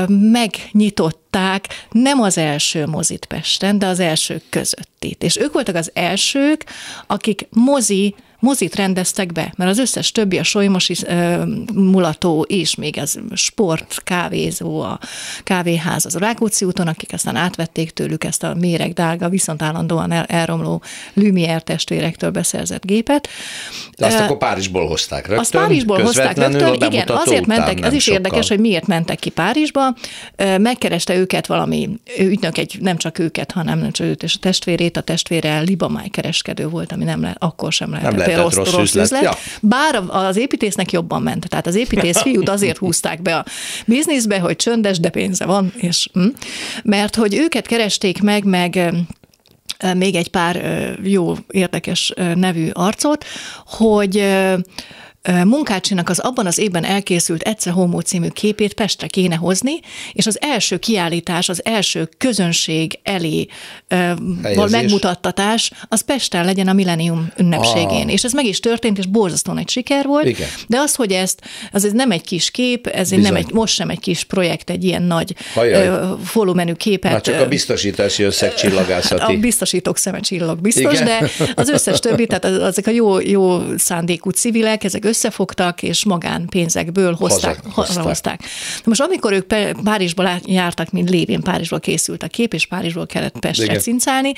megnyitották nem az első mozit Pesten, de az elsők közöttit. És ők voltak az elsők, akik mozi mozit rendeztek be, mert az összes többi, a solymosi uh, mulató és még ez sport, kávézó, a kávéház az a Rákóczi úton, akik aztán átvették tőlük ezt a méreg drága, viszont állandóan el, elromló Lumière testvérektől beszerzett gépet. De azt uh, akkor Párizsból hozták rögtön? Azt Párizsból hozták rögtön, igen, azért mentek, ez is sokkal. érdekes, hogy miért mentek ki Párizsba. Megkereste őket valami ügynök, egy, nem csak őket, hanem nem csak őt és a testvérét, a testvére Libamáj kereskedő volt, ami nem le, akkor sem lehetett. Lehetett rossz, rossz, rossz üzlet. üzlet. Ja. Bár az építésznek jobban ment. Tehát az építész fiút azért húzták be a bizniszbe, hogy csöndes, de pénze van, és hm, mert hogy őket keresték meg, meg még egy pár jó, érdekes nevű arcot, hogy Munkácsinak az abban az évben elkészült Ece Homo című képét Pestre kéne hozni, és az első kiállítás, az első közönség elé val megmutattatás, az Pesten legyen a Millennium ünnepségén. Ah. És ez meg is történt, és borzasztóan egy siker volt. Igen. De az, hogy ezt, az ez nem egy kis kép, ez Bizony. nem egy, most sem egy kis projekt, egy ilyen nagy volumenű képet. Már csak a biztosítási összeg csillagászati. A biztosítók szeme csillag biztos, Igen. de az összes többi, tehát ezek a jó, jó szándékú civilek, ezek összefogtak, és magánpénzekből hozták. hozták. hozták. Most amikor ők Párizsba jártak, mint lévén Párizsból készült a kép, és Párizsból kellett Pestre cincálni,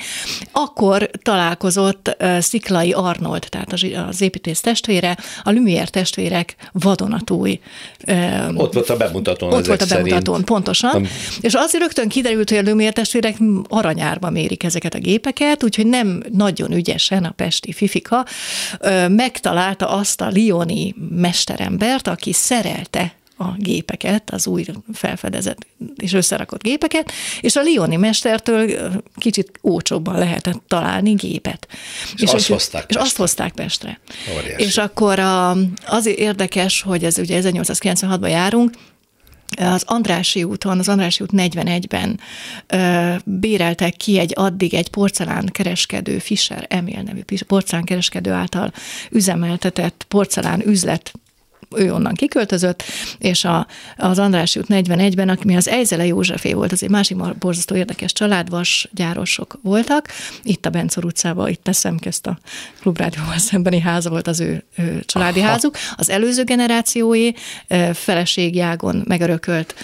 akkor találkozott Sziklai Arnold, tehát az építész testvére, a Lumière testvérek vadonatúj. Ott volt a bemutatón. Ott volt a bemutatón, szerint. pontosan. Nem. És azért rögtön kiderült, hogy a Lumière testvérek aranyárba mérik ezeket a gépeket, úgyhogy nem nagyon ügyesen a pesti fifika megtalálta azt a Lyon otthoni mesterembert, aki szerelte a gépeket, az új felfedezett és összerakott gépeket, és a Lioni mestertől kicsit ócsóbban lehetett találni gépet. És, és azt hozták És azt hozták Pestre. Óriási. És akkor a, az érdekes, hogy ez ugye 1896-ban járunk, az Andrási úton, az Andrási út 41-ben ö, béreltek ki egy addig egy porcelánkereskedő, Fischer Emil nevű porcelánkereskedő által üzemeltetett porcelán üzlet ő onnan kiköltözött, és a, az András út 41-ben, ami az Ejzele Józsefé volt, az egy másik borzasztó érdekes család, vas gyárosok voltak. Itt a Bencor utcában, itt teszem ezt a klubrádióval szembeni háza volt az ő, ő családi Aha. házuk. Az előző generációé feleségjágon megörökölt,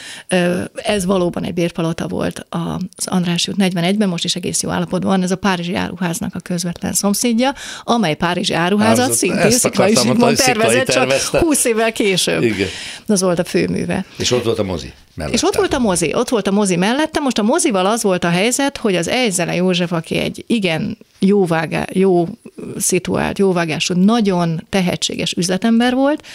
ez valóban egy bérpalota volt az András út 41-ben, most is egész jó állapotban van, ez a Párizsi áruháznak a közvetlen szomszédja, amely Párizsi áruházat szintén Sziklai Zsigmond tervezett, csak 20 évvel később. Igen. Az volt a főműve. És ott volt a mozi mellette. És ott volt a mozi, ott volt a mozi mellette. Most a mozival az volt a helyzet, hogy az Ejzele József, aki egy igen jó, vágá, jó szituált, jóvágású, nagyon tehetséges üzletember volt,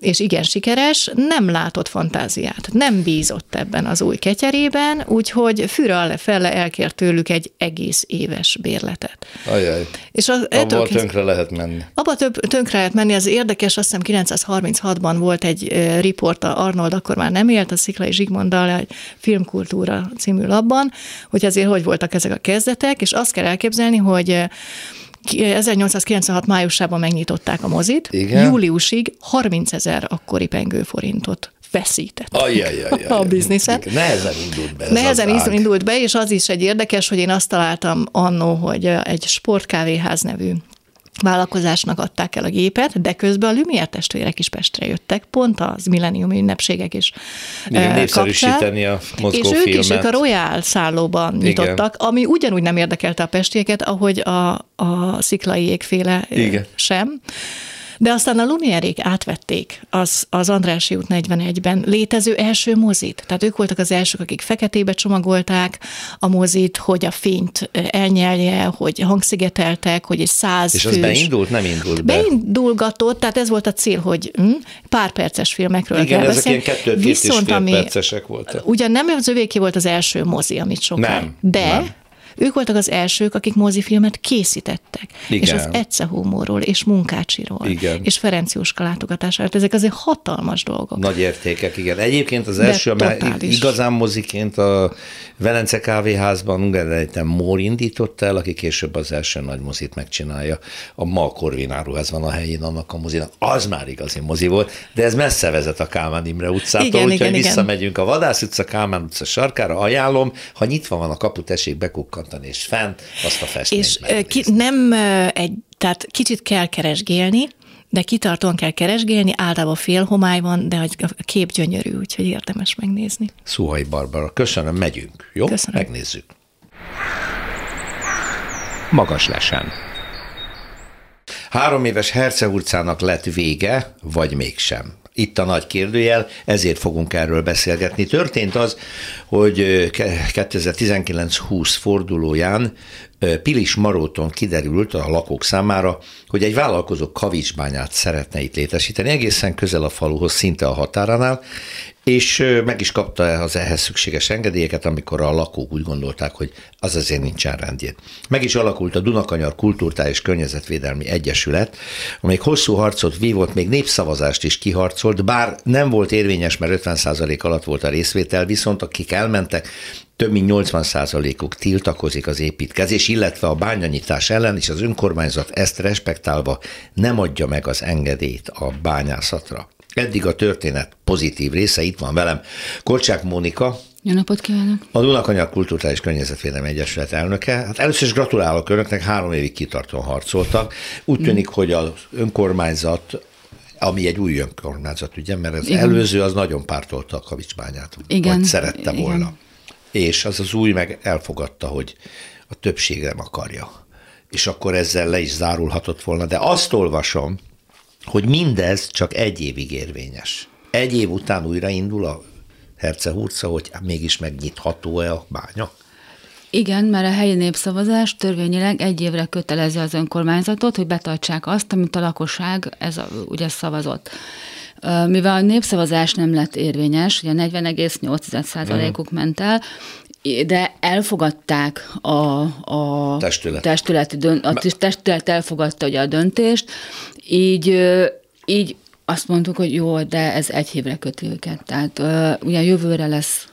és igen sikeres, nem látott fantáziát, nem bízott ebben az új ketyerében, úgyhogy fűre alle felle elkért tőlük egy egész éves bérletet. Ajaj. És az, Abba tönkre lehet menni. Abba több, tönkre lehet menni, az érdekes, azt hiszem 936-ban volt egy riport, Arnold akkor már nem élt, a Sziklai Zsigmonddal egy filmkultúra című labban, hogy azért hogy voltak ezek a kezdetek, és azt kell elképzelni, hogy 1896 májusában megnyitották a mozit, Igen. júliusig 30 ezer akkori pengőforintot veszített a bizniszet. Nehezen indult be ez Nehezen az indult be, és az is egy érdekes, hogy én azt találtam annó, hogy egy sportkávéház nevű vállalkozásnak adták el a gépet, de közben a Lumière testvérek is Pestre jöttek, pont az milleniumi ünnepségek is Igen, népszerűsíteni a És ők is ők a Royal szállóban nyitottak, Igen. ami ugyanúgy nem érdekelte a pestieket, ahogy a, a sziklai égféle Igen. sem. De aztán a Lumierék átvették az, az Andrási út 41-ben létező első mozit. Tehát ők voltak az elsők, akik feketébe csomagolták a mozit, hogy a fényt elnyelje, hogy hangszigeteltek, hogy egy száz És az beindult, nem indult be? Beindulgatott, tehát ez volt a cél, hogy hm, pár perces filmekről Igen, kell ezek beszélni. ilyen kettő, Viszont, ami, percesek voltak. Ugyan nem az övéké volt az első mozi, amit sokan. Nem, de nem ők voltak az elsők, akik mozifilmet készítettek. Igen. És az Ece Humorról, és Munkácsiról, igen. és Ferenc Jóska látogatására. Ezek azért hatalmas dolgok. Nagy értékek, igen. Egyébként az első, mert igazán moziként a Velence kávéházban Ungerejten Mór indította el, aki később az első nagy mozit megcsinálja. A ma a Korvináruház van a helyén annak a mozinak. Az már igazi mozi volt, de ez messze vezet a Kálmán Imre utcától, igen, úgyhogy igen, visszamegyünk igen. a Vadász utca, Kálmán utca sarkára, ajánlom, ha nyitva van a kapu, tessék bekukkantani, és fent azt a festményt És ki, nem egy, tehát kicsit kell keresgélni, de kitartóan kell keresgélni, általában fél homály van, de a kép gyönyörű, úgyhogy érdemes megnézni. Szuhai Barbara, köszönöm, megyünk. Jó? Köszönöm. Megnézzük. Magas lesen. Három éves Herce utcának lett vége, vagy mégsem? Itt a nagy kérdőjel, ezért fogunk erről beszélgetni. Történt az, hogy 2019-20 fordulóján Pilis Maróton kiderült a lakók számára, hogy egy vállalkozó kavicsbányát szeretne itt létesíteni, egészen közel a faluhoz, szinte a határánál, és meg is kapta az ehhez szükséges engedélyeket, amikor a lakók úgy gondolták, hogy az azért nincsen rendjén. Meg is alakult a Dunakanyar Kultúrtá és Környezetvédelmi Egyesület, amelyik hosszú harcot vívott, még népszavazást is kiharcolt, bár nem volt érvényes, mert 50% alatt volt a részvétel, viszont akik elmentek, több mint 80%-uk tiltakozik az építkezés, illetve a bányanyítás ellen, és az önkormányzat ezt respektálva nem adja meg az engedélyt a bányászatra. Eddig a történet pozitív része, itt van velem Kolcsák Mónika, jó napot kívánok! A Dunakanyag Kultúrtális Környezetvédelmi Egyesület elnöke. Hát először is gratulálok önöknek, három évig kitartóan harcoltak. Úgy tűnik, hogy az önkormányzat ami egy új önkormányzat, ugye, mert az Igen. előző az nagyon pártolta a kavicsbányát, Igen. vagy szerette Igen. volna. És az az új meg elfogadta, hogy a többség nem akarja. És akkor ezzel le is zárulhatott volna. De azt olvasom, hogy mindez csak egy évig érvényes. Egy év után újraindul a Hercehurca, hogy mégis megnyitható-e a bánya? Igen, mert a helyi népszavazás törvényileg egy évre kötelezi az önkormányzatot, hogy betartsák azt, amit a lakosság ez a, ugye szavazott. Mivel a népszavazás nem lett érvényes, ugye 40,8%-uk ment el, de elfogadták a, a Testület. testületi dönt, a testület elfogadta ugye a döntést, így, így azt mondtuk, hogy jó, de ez egy évre köti őket. Tehát ugye jövőre lesz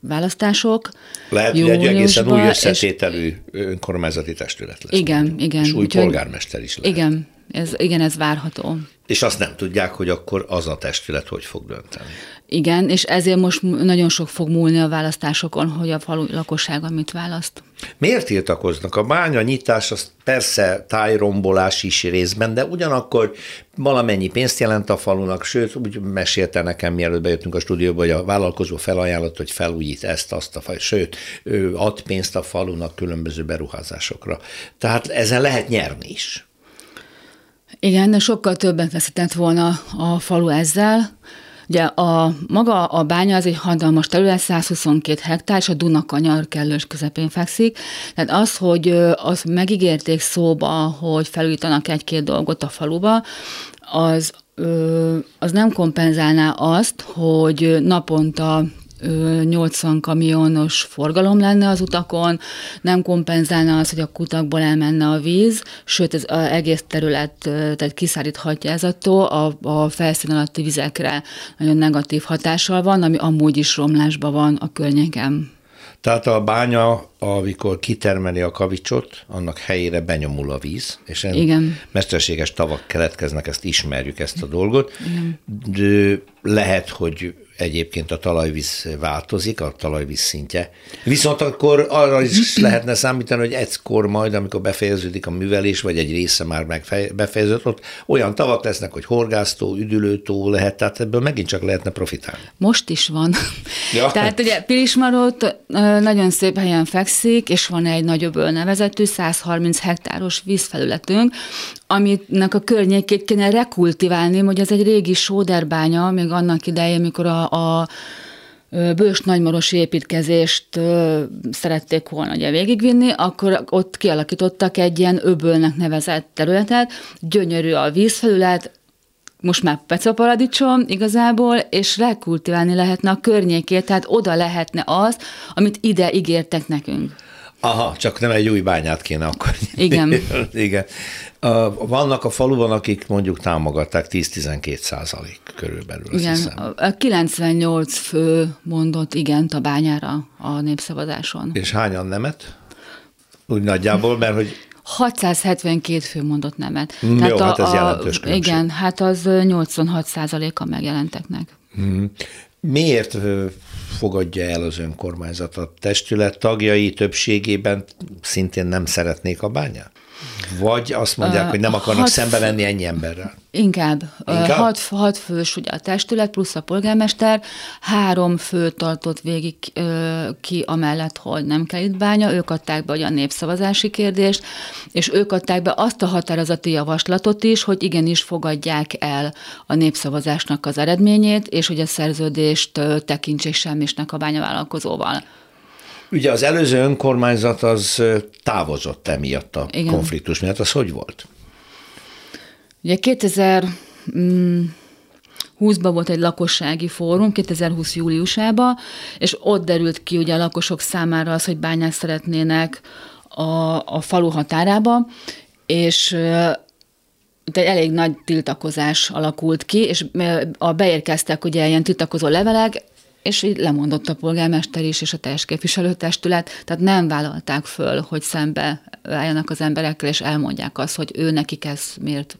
választások. Lehet, hogy egy egészen új összetételű és... önkormányzati testület lesz. Igen, majd. igen. És új Úgyhogy, polgármester is lehet. Igen, ez, igen, ez várható. És azt nem tudják, hogy akkor az a testület hogy fog dönteni. Igen, és ezért most nagyon sok fog múlni a választásokon, hogy a falu lakossága mit választ. Miért tiltakoznak? A bánya nyitás az persze tájrombolás is részben, de ugyanakkor valamennyi pénzt jelent a falunak, sőt, úgy mesélte nekem, mielőtt bejöttünk a stúdióba, hogy a vállalkozó felajánlott, hogy felújít ezt, azt a faj, sőt, ő ad pénzt a falunak különböző beruházásokra. Tehát ezen lehet nyerni is. Igen, de sokkal többet veszített volna a falu ezzel. Ugye a, maga a bánya az egy hatalmas terület, 122 hektár, és a Dunakanyar kellős közepén fekszik. Tehát az, hogy az megígérték szóba, hogy felújítanak egy-két dolgot a faluba, az az nem kompenzálná azt, hogy naponta 80 kamionos forgalom lenne az utakon, nem kompenzálna az, hogy a kutakból elmenne a víz, sőt, ez az egész terület tehát kiszáríthatja ez attól, a, a felszín alatti vizekre nagyon negatív hatással van, ami amúgy is romlásban van a környéken. Tehát a bánya, amikor kitermeli a kavicsot, annak helyére benyomul a víz, és Igen. mesterséges tavak keletkeznek, ezt ismerjük, ezt a dolgot. Igen. De lehet, hogy egyébként a talajvíz változik, a talajvíz szintje. Viszont akkor arra is lehetne számítani, hogy egykor majd, amikor befejeződik a művelés, vagy egy része már meg befejeződött, ott olyan tavak lesznek, hogy horgásztó, üdülőtó lehet, tehát ebből megint csak lehetne profitálni. Most is van. Ja. [LAUGHS] tehát ugye Pilismarot nagyon szép helyen fekszik, és van egy nagyobb nevezetű 130 hektáros vízfelületünk, aminek a környékét kéne rekultiválni, hogy ez egy régi sóderbánya, még annak idején, mikor a, a bős nagymarosi építkezést szerették volna ugye végigvinni, akkor ott kialakítottak egy ilyen öbölnek nevezett területet, gyönyörű a vízfelület, most már pecaparadicsom igazából, és rekultiválni lehetne a környékét, tehát oda lehetne az, amit ide ígértek nekünk. Aha, csak nem egy új bányát kéne akkor. Igen. [LAUGHS] Igen. Vannak a faluban, akik mondjuk támogatták 10-12 százalék körülbelül. Igen, hiszem. a 98 fő mondott igent a bányára a népszavazáson. És hányan nemet? Úgy nagyjából, mert hogy 672 fő mondott nemet. Mm, Tehát jó, a, hát ez jelentős a, Igen, hát az 86 százaléka megjelenteknek. Hmm. Miért fogadja el az önkormányzat? A testület tagjai többségében szintén nem szeretnék a bányát? Vagy azt mondják, hogy nem akarnak hat, szembe venni ennyi emberrel? Inkább. inkább? Hat, hat fős ugye a testület, plusz a polgármester, három fő tartott végig ki amellett, hogy nem kell itt bánya, ők adták be a népszavazási kérdést, és ők adták be azt a határozati javaslatot is, hogy igenis fogadják el a népszavazásnak az eredményét, és hogy a szerződést tekintsék semmisnek a bányavállalkozóval. Ugye az előző önkormányzat az távozott emiatt a Igen. konfliktus miatt. Az hogy volt? Ugye 2000 20-ban volt egy lakossági fórum, 2020 júliusában, és ott derült ki ugye a lakosok számára az, hogy bányák szeretnének a, a falu határába, és egy elég nagy tiltakozás alakult ki, és a beérkeztek ugye ilyen tiltakozó levelek, és így lemondott a polgármester is, és a teljes képviselőtestület, tehát nem vállalták föl, hogy szembe álljanak az emberekkel, és elmondják azt, hogy ő nekik ez miért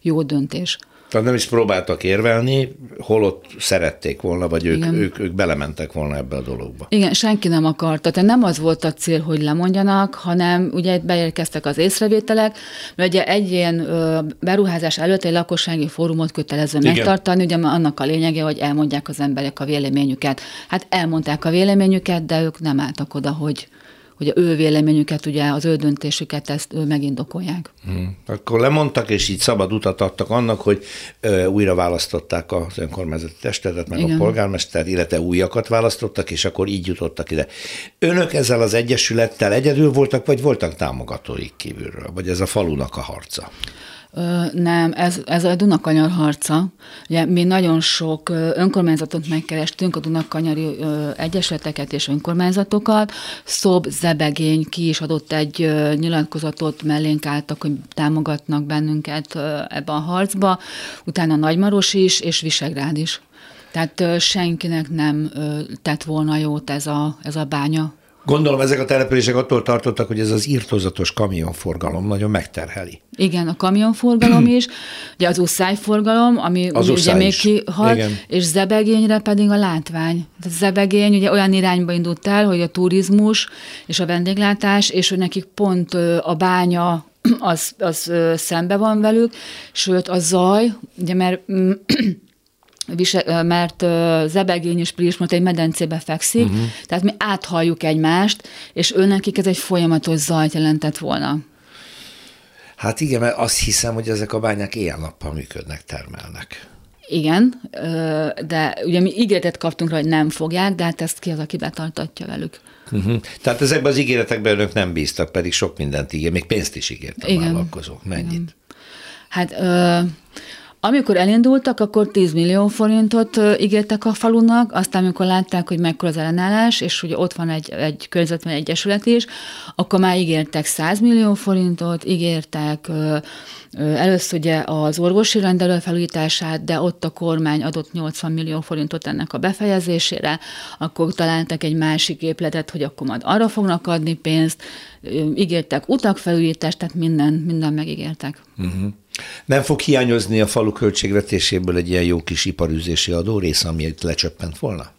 jó döntés. Tehát nem is próbáltak érvelni, holott szerették volna, vagy ők, ők, ők belementek volna ebbe a dologba. Igen, senki nem akarta. Tehát nem az volt a cél, hogy lemondjanak, hanem ugye beérkeztek az észrevételek, mert ugye egy ilyen beruházás előtt egy lakossági fórumot kötelező Igen. megtartani, ugye annak a lényege, hogy elmondják az emberek a véleményüket. Hát elmondták a véleményüket, de ők nem álltak oda, hogy hogy a ő véleményüket, ugye az ő döntésüket ezt ő megindokolják. Hmm. Akkor lemondtak, és így szabad utat adtak annak, hogy ö, újra választották az önkormányzati testetet, meg Igen. a polgármester, illetve újakat választottak, és akkor így jutottak ide. Önök ezzel az egyesülettel egyedül voltak, vagy voltak támogatóik kívülről? Vagy ez a falunak a harca? Nem, ez, ez a Dunakanyar harca. Ugye mi nagyon sok önkormányzatot megkerestünk, a Dunakanyari egyesületeket és önkormányzatokat. Szob Zebegény ki is adott egy nyilatkozatot, mellénk álltak, hogy támogatnak bennünket ebben a harcba. Utána Nagymaros is, és Visegrád is. Tehát senkinek nem tett volna jót ez a, ez a bánya Gondolom ezek a települések attól tartottak, hogy ez az írtozatos kamionforgalom nagyon megterheli. Igen, a kamionforgalom [CLEARS THROAT] is, ugye az uszályforgalom, ami az ugye még kihalt, és Zebegényre pedig a látvány. A Zebegény ugye olyan irányba indult el, hogy a turizmus és a vendéglátás, és hogy nekik pont a bánya [CLEARS THROAT] az, az szembe van velük, sőt a zaj, ugye mert [CLEARS THROAT] mert Zebegény és Pilismot egy medencébe fekszik, uh-huh. tehát mi áthalljuk egymást, és őnekik ez egy folyamatos zajt jelentett volna. Hát igen, mert azt hiszem, hogy ezek a bányák éjjel-nappal működnek, termelnek. Igen, de ugye mi ígéretet kaptunk rá, hogy nem fogják, de hát ezt ki az, aki betartatja velük. Uh-huh. Tehát ezekben az ígéretekben önök nem bíztak, pedig sok mindent ígér, még pénzt is ígért a Igen. vállalkozók. Mennyit? Igen. Hát ö, amikor elindultak, akkor 10 millió forintot ígértek a falunak, aztán amikor látták, hogy mekkora az ellenállás, és hogy ott van egy, egy környezetben egyesület is, akkor már ígértek 100 millió forintot, ígértek először ugye az orvosi rendelő felújítását, de ott a kormány adott 80 millió forintot ennek a befejezésére, akkor találtak egy másik épületet, hogy akkor majd arra fognak adni pénzt, ígértek utak felújítást, tehát minden, minden megígértek. Uh-huh. Nem fog hiányozni a falu költségvetéséből egy ilyen jó kis iparűzési adórész, ami itt lecsöppent volna?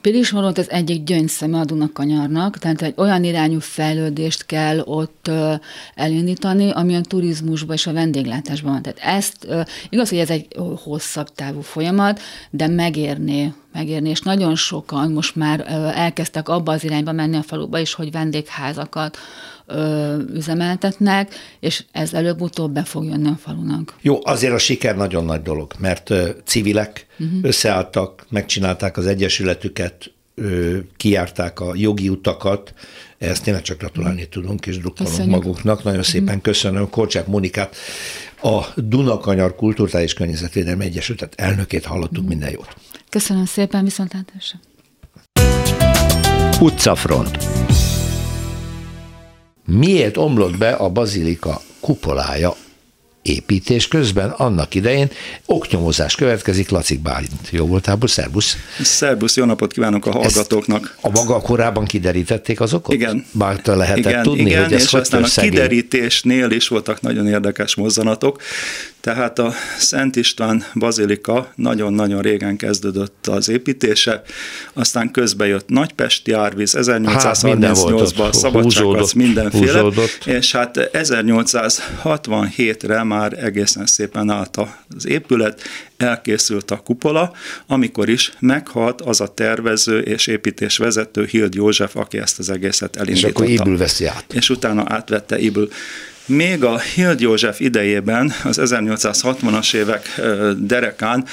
Pilismaront az egyik gyöngyszeme a Dunakanyarnak, tehát egy olyan irányú fejlődést kell ott elindítani, ami a turizmusban és a vendéglátásban van. Tehát ezt, igaz, hogy ez egy hosszabb távú folyamat, de megérné megérni, és nagyon sokan most már elkezdtek abba az irányba menni a faluba is, hogy vendégházakat ö, üzemeltetnek, és ez előbb-utóbb be fog jönni a falunak. Jó, azért a siker nagyon nagy dolog, mert ö, civilek uh-huh. összeálltak, megcsinálták az egyesületüket, ö, kijárták a jogi utakat, ezt tényleg csak gratulálni uh-huh. tudunk, és drukkolunk Köszönjük. maguknak. Nagyon szépen uh-huh. köszönöm Korcsák Monikát, a Dunakanyar Kultúrtális Környezetvédelmi Egyesület elnökét hallottuk, minden jót. Köszönöm szépen, viszontlátásra. Utcafront. Miért omlott be a bazilika kupolája építés közben, annak idején oknyomozás következik, Lacik Bálint. Jó voltál, szervusz? Szervusz, jó napot kívánok a hallgatóknak. Ezt a maga korábban kiderítették az okot? Igen. Bárta lehetett igen, tudni, igen, hogy ez és aztán a kiderítésnél is voltak nagyon érdekes mozzanatok. Tehát a Szent István Bazilika nagyon-nagyon régen kezdődött az építése, aztán közbe jött Nagypesti árvíz, 1838-ban hát, szabadságharc mindenféle, húzódott. és hát 1867-re már egészen szépen állt az épület, elkészült a kupola, amikor is meghalt az a tervező és építésvezető Hild József, aki ezt az egészet elindította. És akkor Ibül veszi át. És utána átvette Ibül. Még a Hild József idejében, az 1860-as évek derekán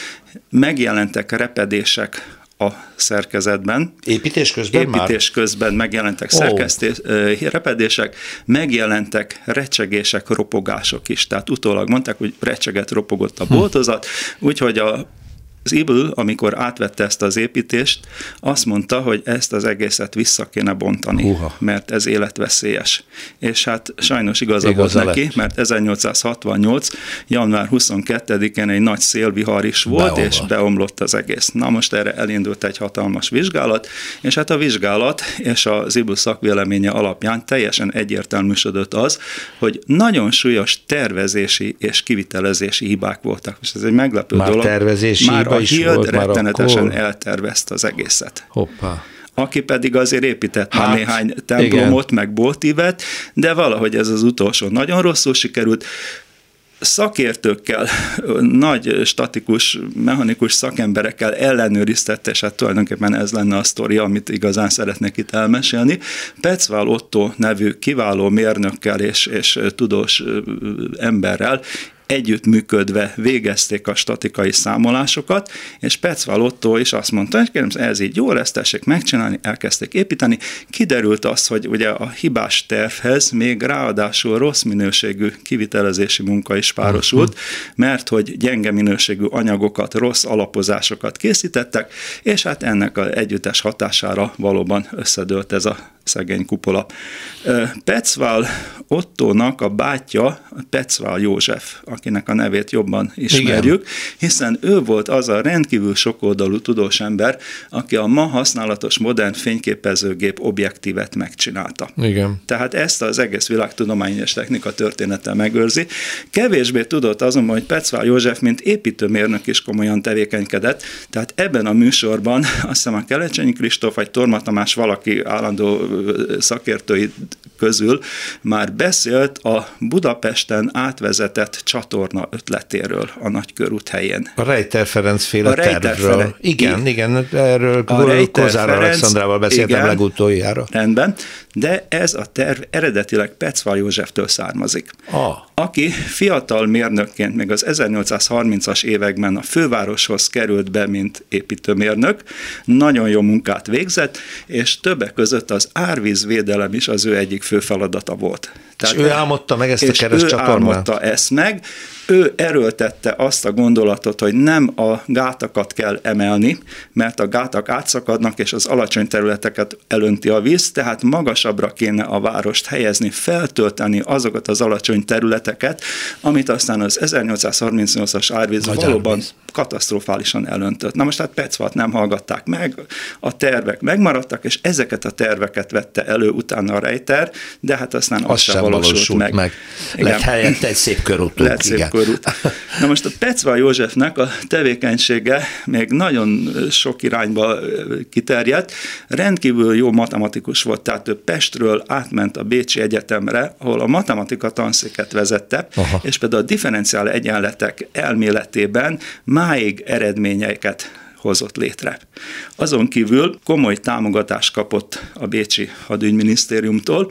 megjelentek repedések a szerkezetben. Építés közben Építés már? közben megjelentek oh. szerkesztés, repedések, megjelentek recsegések, ropogások is. Tehát utólag mondták, hogy recseget, ropogott a boltozat, hm. úgyhogy a az Ibl, amikor átvette ezt az építést, azt mondta, hogy ezt az egészet vissza kéne bontani, Uha. mert ez életveszélyes. És hát sajnos igaza, igaza volt neki, lett. mert 1868. január 22-én egy nagy szélvihar is volt, Beolva. és beomlott az egész. Na most erre elindult egy hatalmas vizsgálat, és hát a vizsgálat és az Ibl szakvéleménye alapján teljesen egyértelműsödött az, hogy nagyon súlyos tervezési és kivitelezési hibák voltak. És ez egy meglepő Már dolog. Tervezési Már a Hild rettenetesen akkor... eltervezte az egészet. Hoppá aki pedig azért épített hát, már néhány templomot, igen. meg boltívet, de valahogy ez az utolsó nagyon rosszul sikerült szakértőkkel, nagy statikus, mechanikus szakemberekkel ellenőriztette, és hát tulajdonképpen ez lenne a sztori, amit igazán szeretnék itt elmesélni. Pecvál Otto nevű kiváló mérnökkel és, és tudós emberrel együttműködve végezték a statikai számolásokat, és Pecval is azt mondta, hogy kérem, ez így jó lesz, tessék megcsinálni, elkezdték építeni. Kiderült az, hogy ugye a hibás tervhez még ráadásul rossz minőségű kivitelezési munka is párosult, mert hogy gyenge minőségű anyagokat, rossz alapozásokat készítettek, és hát ennek a együttes hatására valóban összedőlt ez a szegény kupola. Pecval Ottónak a bátyja Pecval József, akinek a nevét jobban ismerjük, Igen. hiszen ő volt az a rendkívül sokoldalú tudós ember, aki a ma használatos modern fényképezőgép objektívet megcsinálta. Igen. Tehát ezt az egész világtudományos technika története megőrzi. Kevésbé tudott azonban, hogy Pecval József, mint építőmérnök is komolyan tevékenykedett, tehát ebben a műsorban azt hiszem a Kelecsényi Kristóf vagy Torma Tamás valaki állandó szakértői közül már beszélt a Budapesten átvezetett csatorna ötletéről a Nagykörút helyén. A Rejter Ferenc féle a Rejter tervről. Ferenc. Igen, igen, erről Kozár Alexandrával beszéltem igen, legutoljára. Rendben, de ez a terv eredetileg Pecval Józseftől származik. Ah. Aki fiatal mérnökként még az 1830-as években a fővároshoz került be, mint építőmérnök, nagyon jó munkát végzett, és többek között az árvízvédelem is az ő egyik fő feladata volt. Tehát és ő álmodta meg ezt a kereszt csatornát? álmodta ezt meg, ő erőltette azt a gondolatot, hogy nem a gátakat kell emelni, mert a gátak átszakadnak, és az alacsony területeket elönti a víz, tehát magasabbra kéne a várost helyezni, feltölteni azokat az alacsony területeket, amit aztán az 1838-as árvíz Nagy valóban árvíz. katasztrofálisan elöntött. Na most hát Pecvat nem hallgatták meg, a tervek megmaradtak, és ezeket a terveket vette elő utána a Reiter, de hát aztán az, az sem valósult, valósult meg. meg. Lett helyette egy szép körút. Lett szép körút. Na most a Pecva Józsefnek a tevékenysége még nagyon sok irányba kiterjedt. Rendkívül jó matematikus volt, tehát ő Pestről átment a Bécsi Egyetemre, ahol a matematika tanszéket vezette, Aha. és például a differenciál egyenletek elméletében máig eredményeiket hozott létre. Azon kívül komoly támogatást kapott a Bécsi hadügyminisztériumtól,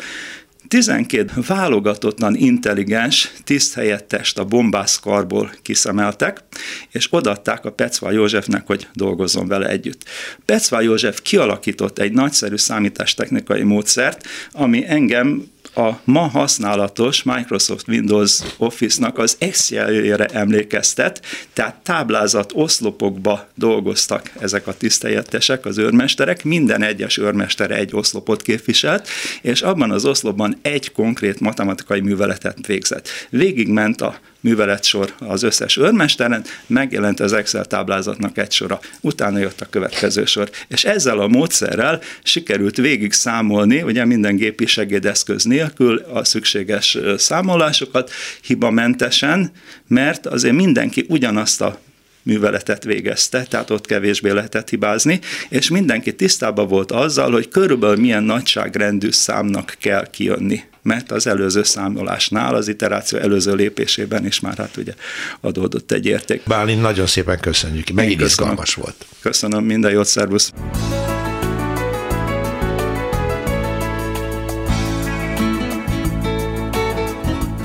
12 válogatottan intelligens tiszthelyettest a bombászkarból kiszemeltek, és odatták a Pecva Józsefnek, hogy dolgozzon vele együtt. Pecva József kialakított egy nagyszerű számítástechnikai módszert, ami engem a ma használatos Microsoft Windows Office-nak az Excel-jére emlékeztet, tehát táblázat oszlopokba dolgoztak ezek a tisztelyettesek, az őrmesterek, minden egyes őrmester egy oszlopot képviselt, és abban az oszlopban egy konkrét matematikai műveletet végzett. Végigment a műveletsor az összes őrmesteren, megjelent az Excel táblázatnak egy sora, utána jött a következő sor. És ezzel a módszerrel sikerült végig számolni, ugye minden gépi segédeszköz nélkül a szükséges számolásokat hibamentesen, mert azért mindenki ugyanazt a műveletet végezte, tehát ott kevésbé lehetett hibázni, és mindenki tisztában volt azzal, hogy körülbelül milyen nagyságrendű számnak kell kijönni mert az előző számolásnál, az iteráció előző lépésében is már hát ugye adódott egy érték. Bálint, nagyon szépen köszönjük, megint izgalmas volt. Köszönöm, minden jót, szervusz!